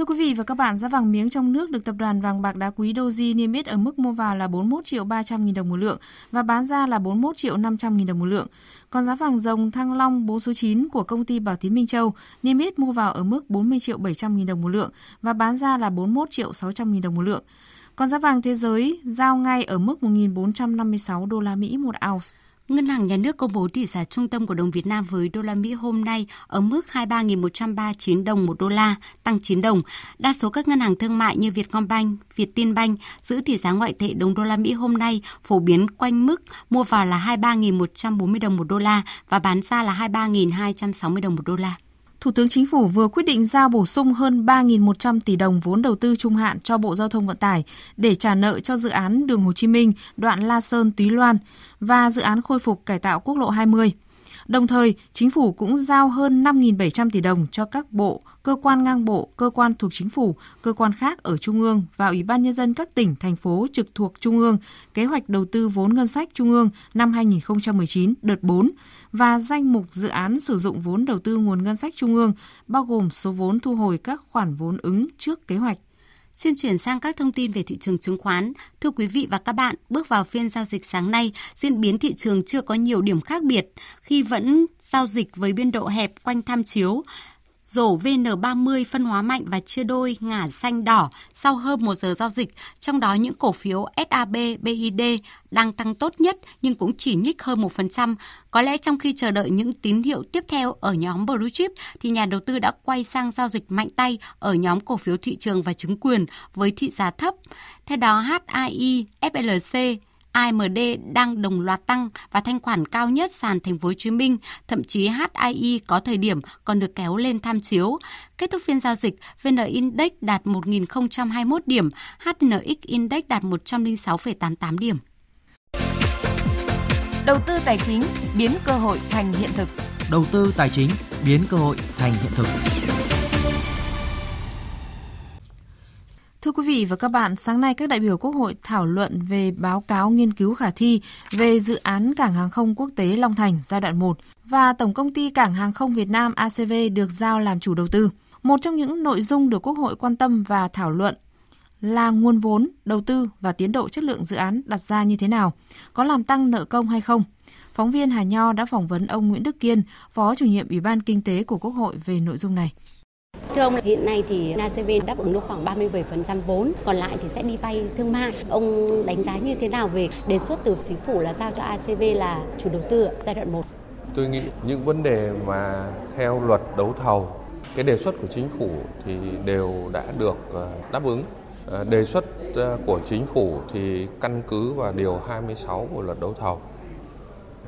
Thưa quý vị và các bạn, giá vàng miếng trong nước được tập đoàn vàng bạc đá quý Doji niêm yết ở mức mua vào là 41 triệu 300 nghìn đồng một lượng và bán ra là 41 triệu 500 nghìn đồng một lượng. Còn giá vàng rồng Thăng Long bố số 9 của công ty Bảo Tín Minh Châu niêm yết mua vào ở mức 40 triệu 700 nghìn đồng một lượng và bán ra là 41 triệu 600 nghìn đồng một lượng. Còn giá vàng thế giới giao ngay ở mức 1.456 đô la Mỹ một ounce. Ngân hàng Nhà nước công bố tỷ giá trung tâm của đồng Việt Nam với đô la Mỹ hôm nay ở mức 23.139 đồng một đô la, tăng 9 đồng. Đa số các ngân hàng thương mại như Vietcombank, Vietinbank giữ tỷ giá ngoại tệ đồng đô la Mỹ hôm nay phổ biến quanh mức mua vào là 23.140 đồng một đô la và bán ra là 23.260 đồng một đô la. Thủ tướng Chính phủ vừa quyết định giao bổ sung hơn 3.100 tỷ đồng vốn đầu tư trung hạn cho Bộ Giao thông Vận tải để trả nợ cho dự án đường Hồ Chí Minh, đoạn La Sơn, Túy Loan và dự án khôi phục cải tạo quốc lộ 20. Đồng thời, chính phủ cũng giao hơn 5.700 tỷ đồng cho các bộ, cơ quan ngang bộ, cơ quan thuộc chính phủ, cơ quan khác ở Trung ương và Ủy ban Nhân dân các tỉnh, thành phố trực thuộc Trung ương, kế hoạch đầu tư vốn ngân sách Trung ương năm 2019 đợt 4 và danh mục dự án sử dụng vốn đầu tư nguồn ngân sách Trung ương, bao gồm số vốn thu hồi các khoản vốn ứng trước kế hoạch. Xin chuyển sang các thông tin về thị trường chứng khoán. Thưa quý vị và các bạn, bước vào phiên giao dịch sáng nay, diễn biến thị trường chưa có nhiều điểm khác biệt khi vẫn giao dịch với biên độ hẹp quanh tham chiếu. Rổ VN30 phân hóa mạnh và chia đôi ngả xanh đỏ sau hơn một giờ giao dịch, trong đó những cổ phiếu SAB, BID đang tăng tốt nhất nhưng cũng chỉ nhích hơn 1%. Có lẽ trong khi chờ đợi những tín hiệu tiếp theo ở nhóm Blue Chip thì nhà đầu tư đã quay sang giao dịch mạnh tay ở nhóm cổ phiếu thị trường và chứng quyền với thị giá thấp. Theo đó HAI, FLC, AMD đang đồng loạt tăng và thanh khoản cao nhất sàn thành phố Hồ Chí Minh, thậm chí HII có thời điểm còn được kéo lên tham chiếu. Kết thúc phiên giao dịch, VN Index đạt 1.021 điểm, HNX Index đạt 106,88 điểm. Đầu tư tài chính biến cơ hội thành hiện thực. Đầu tư tài chính biến cơ hội thành hiện thực. Thưa quý vị và các bạn, sáng nay các đại biểu Quốc hội thảo luận về báo cáo nghiên cứu khả thi về dự án Cảng hàng không quốc tế Long Thành giai đoạn 1 và Tổng công ty Cảng hàng không Việt Nam ACV được giao làm chủ đầu tư. Một trong những nội dung được Quốc hội quan tâm và thảo luận là nguồn vốn, đầu tư và tiến độ chất lượng dự án đặt ra như thế nào, có làm tăng nợ công hay không. Phóng viên Hà Nho đã phỏng vấn ông Nguyễn Đức Kiên, Phó chủ nhiệm Ủy ban Kinh tế của Quốc hội về nội dung này. Thưa ông, hiện nay thì ACV đáp ứng được khoảng 37% vốn, còn lại thì sẽ đi vay thương mại. Ông đánh giá như thế nào về đề xuất từ chính phủ là giao cho ACV là chủ đầu tư giai đoạn 1? Tôi nghĩ những vấn đề mà theo luật đấu thầu, cái đề xuất của chính phủ thì đều đã được ờ, đáp ứng. Ờ, đề xuất ờ, của chính phủ thì căn cứ vào điều 26 của luật đấu thầu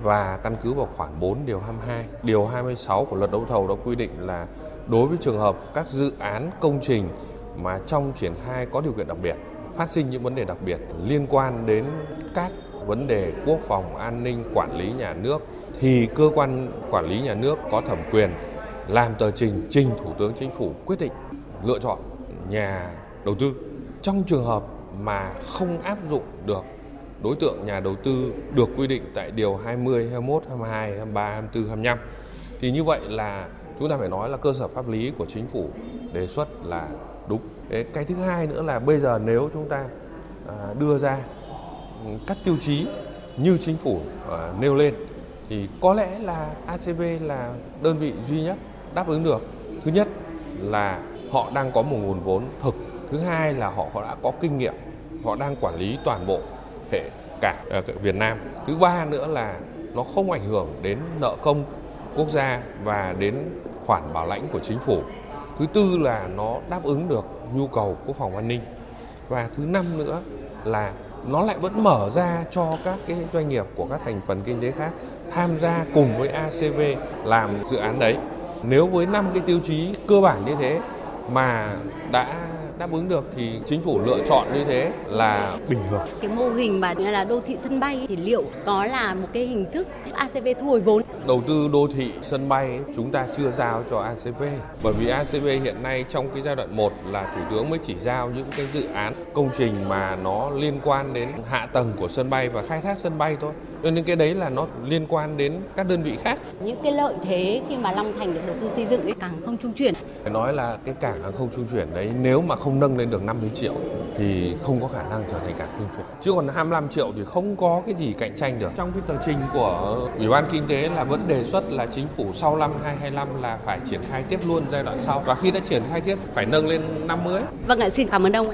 và căn cứ vào khoản 4 điều 22. Điều 26 của luật đấu thầu đã quy định là đối với trường hợp các dự án công trình mà trong triển khai có điều kiện đặc biệt, phát sinh những vấn đề đặc biệt liên quan đến các vấn đề quốc phòng, an ninh, quản lý nhà nước thì cơ quan quản lý nhà nước có thẩm quyền làm tờ trình trình Thủ tướng Chính phủ quyết định lựa chọn nhà đầu tư. Trong trường hợp mà không áp dụng được đối tượng nhà đầu tư được quy định tại điều 20, 21, 22, 23, 24, 25 thì như vậy là chúng ta phải nói là cơ sở pháp lý của chính phủ đề xuất là đúng. Cái thứ hai nữa là bây giờ nếu chúng ta à, đưa ra các tiêu chí như chính phủ à, nêu lên thì có lẽ là ACV là đơn vị duy nhất đáp ứng được. Thứ nhất là họ đang có một nguồn vốn thực. Thứ hai là họ đã có kinh nghiệm, họ đang quản lý toàn bộ hệ cả à, Việt Nam. Thứ ba nữa là nó không ảnh hưởng đến nợ công quốc gia và đến khoản bảo lãnh của chính phủ. Thứ tư là nó đáp ứng được nhu cầu quốc phòng an ninh. Và thứ năm nữa là nó lại vẫn mở ra cho các cái doanh nghiệp của các thành phần kinh tế khác tham gia cùng với ACV làm dự án đấy. Nếu với năm cái tiêu chí cơ bản như thế mà đã đáp ứng được thì chính phủ lựa chọn như thế là bình thường. Cái mô hình mà là đô thị sân bay thì liệu có là một cái hình thức ACV thu hồi vốn? Đầu tư đô thị sân bay chúng ta chưa giao cho ACV bởi vì ACV hiện nay trong cái giai đoạn 1 là thủ tướng mới chỉ giao những cái dự án công trình mà nó liên quan đến hạ tầng của sân bay và khai thác sân bay thôi. Cho nên cái đấy là nó liên quan đến các đơn vị khác. Những cái lợi thế khi mà Long Thành được đầu tư xây dựng cái cảng không trung chuyển. Phải nói là cái cảng hàng không trung chuyển đấy nếu mà không nâng lên được 50 triệu thì không có khả năng trở thành cảng trung chuyển. Chứ còn 25 triệu thì không có cái gì cạnh tranh được. Trong cái tờ trình của Ủy ban Kinh tế là vẫn đề xuất là chính phủ sau năm 2025 là phải triển khai tiếp luôn giai đoạn sau. Và khi đã triển khai tiếp phải nâng lên 50. Vâng ạ, xin cảm ơn ông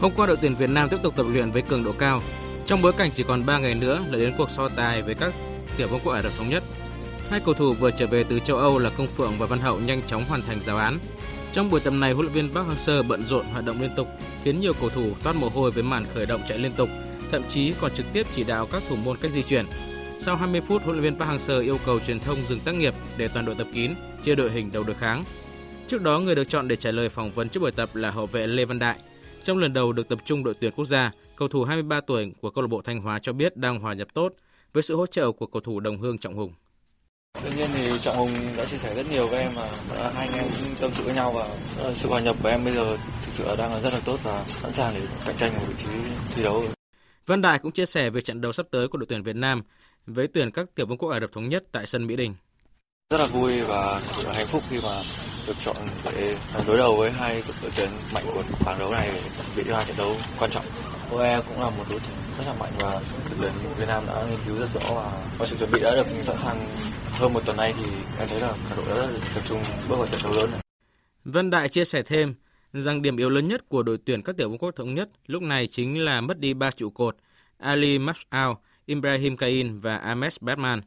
Hôm qua đội tuyển Việt Nam tiếp tục tập luyện với cường độ cao trong bối cảnh chỉ còn 3 ngày nữa là đến cuộc so tài với các tiểu vương quốc Ả Rập thống nhất. Hai cầu thủ vừa trở về từ châu Âu là Công Phượng và Văn Hậu nhanh chóng hoàn thành giáo án. Trong buổi tập này, huấn luyện viên Park Hang-seo bận rộn hoạt động liên tục, khiến nhiều cầu thủ toát mồ hôi với màn khởi động chạy liên tục, thậm chí còn trực tiếp chỉ đạo các thủ môn cách di chuyển. Sau 20 phút, huấn luyện viên Park Hang-seo yêu cầu truyền thông dừng tác nghiệp để toàn đội tập kín, chia đội hình đầu đối kháng. Trước đó, người được chọn để trả lời phỏng vấn trước buổi tập là hậu vệ Lê Văn Đại. Trong lần đầu được tập trung đội tuyển quốc gia, cầu thủ 23 tuổi của câu lạc bộ Thanh Hóa cho biết đang hòa nhập tốt với sự hỗ trợ của cầu thủ đồng hương Trọng Hùng. Tuy nhiên thì Trọng Hùng đã chia sẻ rất nhiều với em và hai anh em cũng tâm sự với nhau và sự hòa nhập của em bây giờ thực sự đang rất là tốt và sẵn sàng để cạnh tranh ở vị trí thi đấu. Văn Đại cũng chia sẻ về trận đấu sắp tới của đội tuyển Việt Nam với tuyển các tiểu vương quốc Ả Rập thống nhất tại sân Mỹ Đình. Rất là vui và hạnh phúc khi mà được chọn để đối đầu với hai đội tuyển mạnh của bảng đấu này để bị hai trận đấu quan trọng. UE cũng là một đối thủ rất là mạnh và đội tuyển Việt Nam đã nghiên cứu rất rõ và có sự chuẩn bị đã được sẵn sàng hơn một tuần nay thì em thấy là cả đội đã tập trung bước vào trận đấu lớn này. Vân Đại chia sẻ thêm rằng điểm yếu lớn nhất của đội tuyển các tiểu vương quốc thống nhất lúc này chính là mất đi ba trụ cột Ali Mas'al, Ibrahim Cain và Ahmed Batman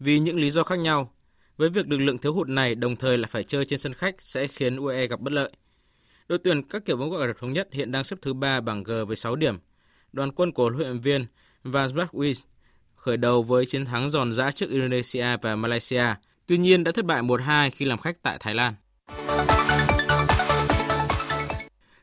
vì những lý do khác nhau. Với việc lực lượng thiếu hụt này đồng thời là phải chơi trên sân khách sẽ khiến UAE gặp bất lợi. Đội tuyển các kiểu bóng của Ả Rập thống nhất hiện đang xếp thứ ba bảng G với 6 điểm. Đoàn quân của huấn luyện viên Van Wiz khởi đầu với chiến thắng giòn giã trước Indonesia và Malaysia, tuy nhiên đã thất bại 1-2 khi làm khách tại Thái Lan.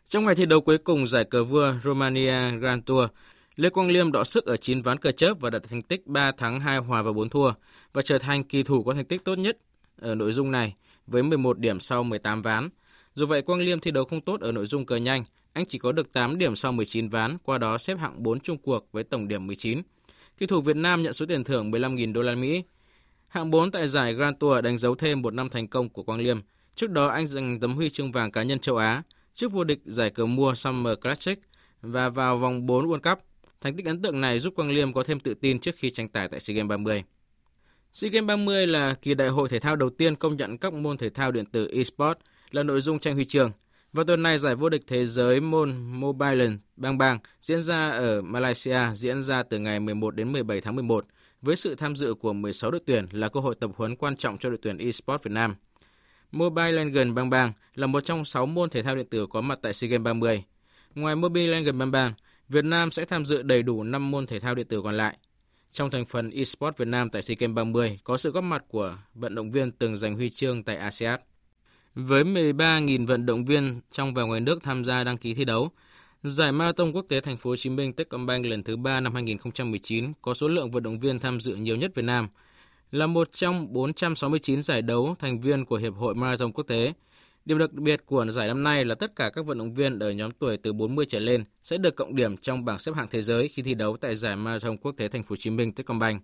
Trong ngày thi đấu cuối cùng giải cờ vua Romania Grand Tour, Lê Quang Liêm đọ sức ở 9 ván cờ chớp và đạt thành tích 3 thắng 2 hòa và 4 thua và trở thành kỳ thủ có thành tích tốt nhất ở nội dung này với 11 điểm sau 18 ván. Dù vậy Quang Liêm thi đấu không tốt ở nội dung cờ nhanh, anh chỉ có được 8 điểm sau 19 ván, qua đó xếp hạng 4 chung cuộc với tổng điểm 19. Kỳ thủ Việt Nam nhận số tiền thưởng 15.000 đô la Mỹ. Hạng 4 tại giải Grand Tour đánh dấu thêm một năm thành công của Quang Liêm. Trước đó anh giành tấm huy chương vàng cá nhân châu Á, trước vô địch giải cờ mua Summer Classic và vào vòng 4 World Cup. Thành tích ấn tượng này giúp Quang Liêm có thêm tự tin trước khi tranh tài tại SEA Games 30. SEA Games 30 là kỳ đại hội thể thao đầu tiên công nhận các môn thể thao điện tử eSports là nội dung tranh huy chương. Và tuần này giải vô địch thế giới môn Mobile Legends Bang Bang diễn ra ở Malaysia diễn ra từ ngày 11 đến 17 tháng 11 với sự tham dự của 16 đội tuyển là cơ hội tập huấn quan trọng cho đội tuyển eSports Việt Nam. Mobile Legends Bang Bang là một trong 6 môn thể thao điện tử có mặt tại SEA Games 30. Ngoài Mobile Legends Bang Bang, Việt Nam sẽ tham dự đầy đủ 5 môn thể thao điện tử còn lại. Trong thành phần eSports Việt Nam tại SEA Games 30 có sự góp mặt của vận động viên từng giành huy chương tại ASEAN. Với 13.000 vận động viên trong và ngoài nước tham gia đăng ký thi đấu, Giải Marathon Quốc tế Thành phố Hồ Chí Minh Techcombank lần thứ 3 năm 2019 có số lượng vận động viên tham dự nhiều nhất Việt Nam, là một trong 469 giải đấu thành viên của Hiệp hội Marathon Quốc tế. Điểm đặc biệt của giải năm nay là tất cả các vận động viên ở nhóm tuổi từ 40 trở lên sẽ được cộng điểm trong bảng xếp hạng thế giới khi thi đấu tại giải Marathon Quốc tế Thành phố Hồ Chí Minh Techcombank.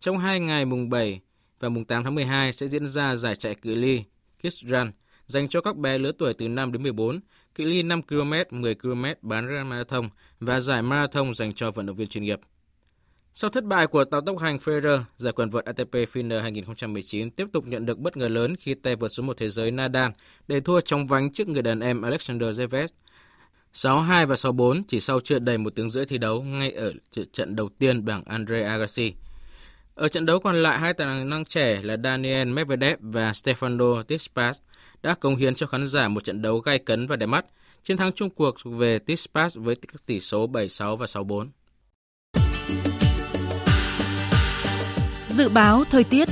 Trong hai ngày mùng 7 và mùng 8 tháng 12 sẽ diễn ra giải chạy cự ly Kids Run dành cho các bé lứa tuổi từ 5 đến 14, cự ly 5 km, 10 km bán ra marathon và giải marathon dành cho vận động viên chuyên nghiệp. Sau thất bại của tàu tốc hành Ferrer, giải quần vợt ATP Finner 2019 tiếp tục nhận được bất ngờ lớn khi tay vợt số 1 thế giới Nadal để thua trong vánh trước người đàn em Alexander Zverev 6-2 và 6-4 chỉ sau chưa đầy một tiếng rưỡi thi đấu ngay ở trận đầu tiên bằng Andre Agassi. Ở trận đấu còn lại, hai tài năng trẻ là Daniel Medvedev và Stefano Tsitsipas đã công hiến cho khán giả một trận đấu gay cấn và đẹp mắt. Chiến thắng chung cuộc thuộc về Tsitsipas với tỷ số 7-6 và 6-4. Dự báo thời tiết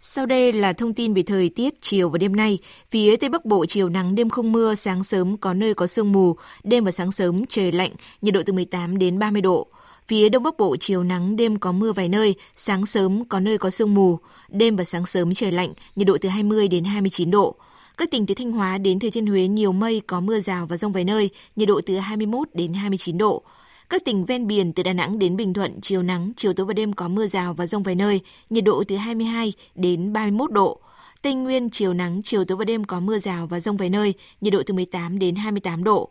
Sau đây là thông tin về thời tiết chiều và đêm nay. Phía Tây Bắc Bộ chiều nắng đêm không mưa, sáng sớm có nơi có sương mù, đêm và sáng sớm trời lạnh, nhiệt độ từ 18 đến 30 độ. Phía Đông Bắc Bộ chiều nắng đêm có mưa vài nơi, sáng sớm có nơi có sương mù, đêm và sáng sớm trời lạnh, nhiệt độ từ 20 đến 29 độ. Các tỉnh từ Thanh Hóa đến Thừa Thiên Huế nhiều mây có mưa rào và rông vài nơi, nhiệt độ từ 21 đến 29 độ. Các tỉnh ven biển từ Đà Nẵng đến Bình Thuận chiều nắng, chiều tối và đêm có mưa rào và rông vài nơi, nhiệt độ từ 22 đến 31 độ. Tây Nguyên chiều nắng, chiều tối và đêm có mưa rào và rông vài nơi, nhiệt độ từ 18 đến 28 độ.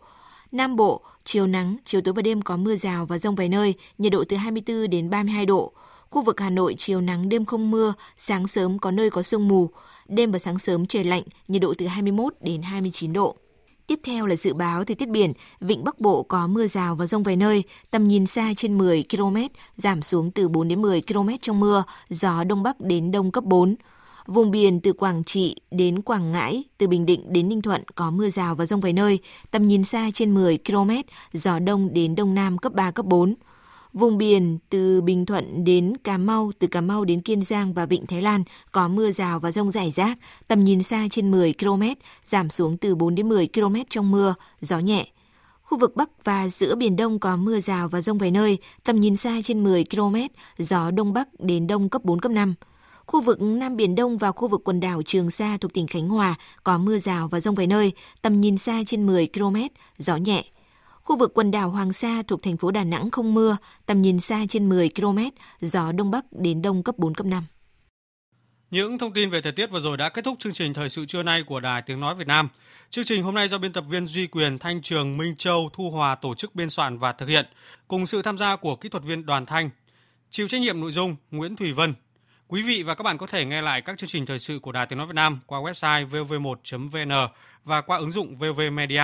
Nam Bộ, chiều nắng, chiều tối và đêm có mưa rào và rông vài nơi, nhiệt độ từ 24 đến 32 độ. Khu vực Hà Nội chiều nắng đêm không mưa, sáng sớm có nơi có sương mù, đêm và sáng sớm trời lạnh, nhiệt độ từ 21 đến 29 độ. Tiếp theo là dự báo thời tiết biển, vịnh Bắc Bộ có mưa rào và rông vài nơi, tầm nhìn xa trên 10 km, giảm xuống từ 4 đến 10 km trong mưa, gió đông bắc đến đông cấp 4. Vùng biển từ Quảng Trị đến Quảng Ngãi, từ Bình Định đến Ninh Thuận có mưa rào và rông vài nơi, tầm nhìn xa trên 10 km, gió đông đến đông nam cấp 3, cấp 4. Vùng biển từ Bình Thuận đến Cà Mau, từ Cà Mau đến Kiên Giang và Vịnh Thái Lan có mưa rào và rông rải rác, tầm nhìn xa trên 10 km, giảm xuống từ 4 đến 10 km trong mưa, gió nhẹ. Khu vực Bắc và giữa Biển Đông có mưa rào và rông vài nơi, tầm nhìn xa trên 10 km, gió Đông Bắc đến Đông cấp 4, cấp 5. Khu vực Nam Biển Đông và khu vực quần đảo Trường Sa thuộc tỉnh Khánh Hòa có mưa rào và rông vài nơi, tầm nhìn xa trên 10 km, gió nhẹ. Khu vực quần đảo Hoàng Sa thuộc thành phố Đà Nẵng không mưa, tầm nhìn xa trên 10 km, gió Đông Bắc đến Đông cấp 4, cấp 5. Những thông tin về thời tiết vừa rồi đã kết thúc chương trình thời sự trưa nay của Đài Tiếng Nói Việt Nam. Chương trình hôm nay do biên tập viên Duy Quyền, Thanh Trường, Minh Châu, Thu Hòa tổ chức biên soạn và thực hiện, cùng sự tham gia của kỹ thuật viên Đoàn Thanh. Chịu trách nhiệm nội dung Nguyễn Thủy Vân. Quý vị và các bạn có thể nghe lại các chương trình thời sự của Đài Tiếng Nói Việt Nam qua website vv1.vn và qua ứng dụng VV Media.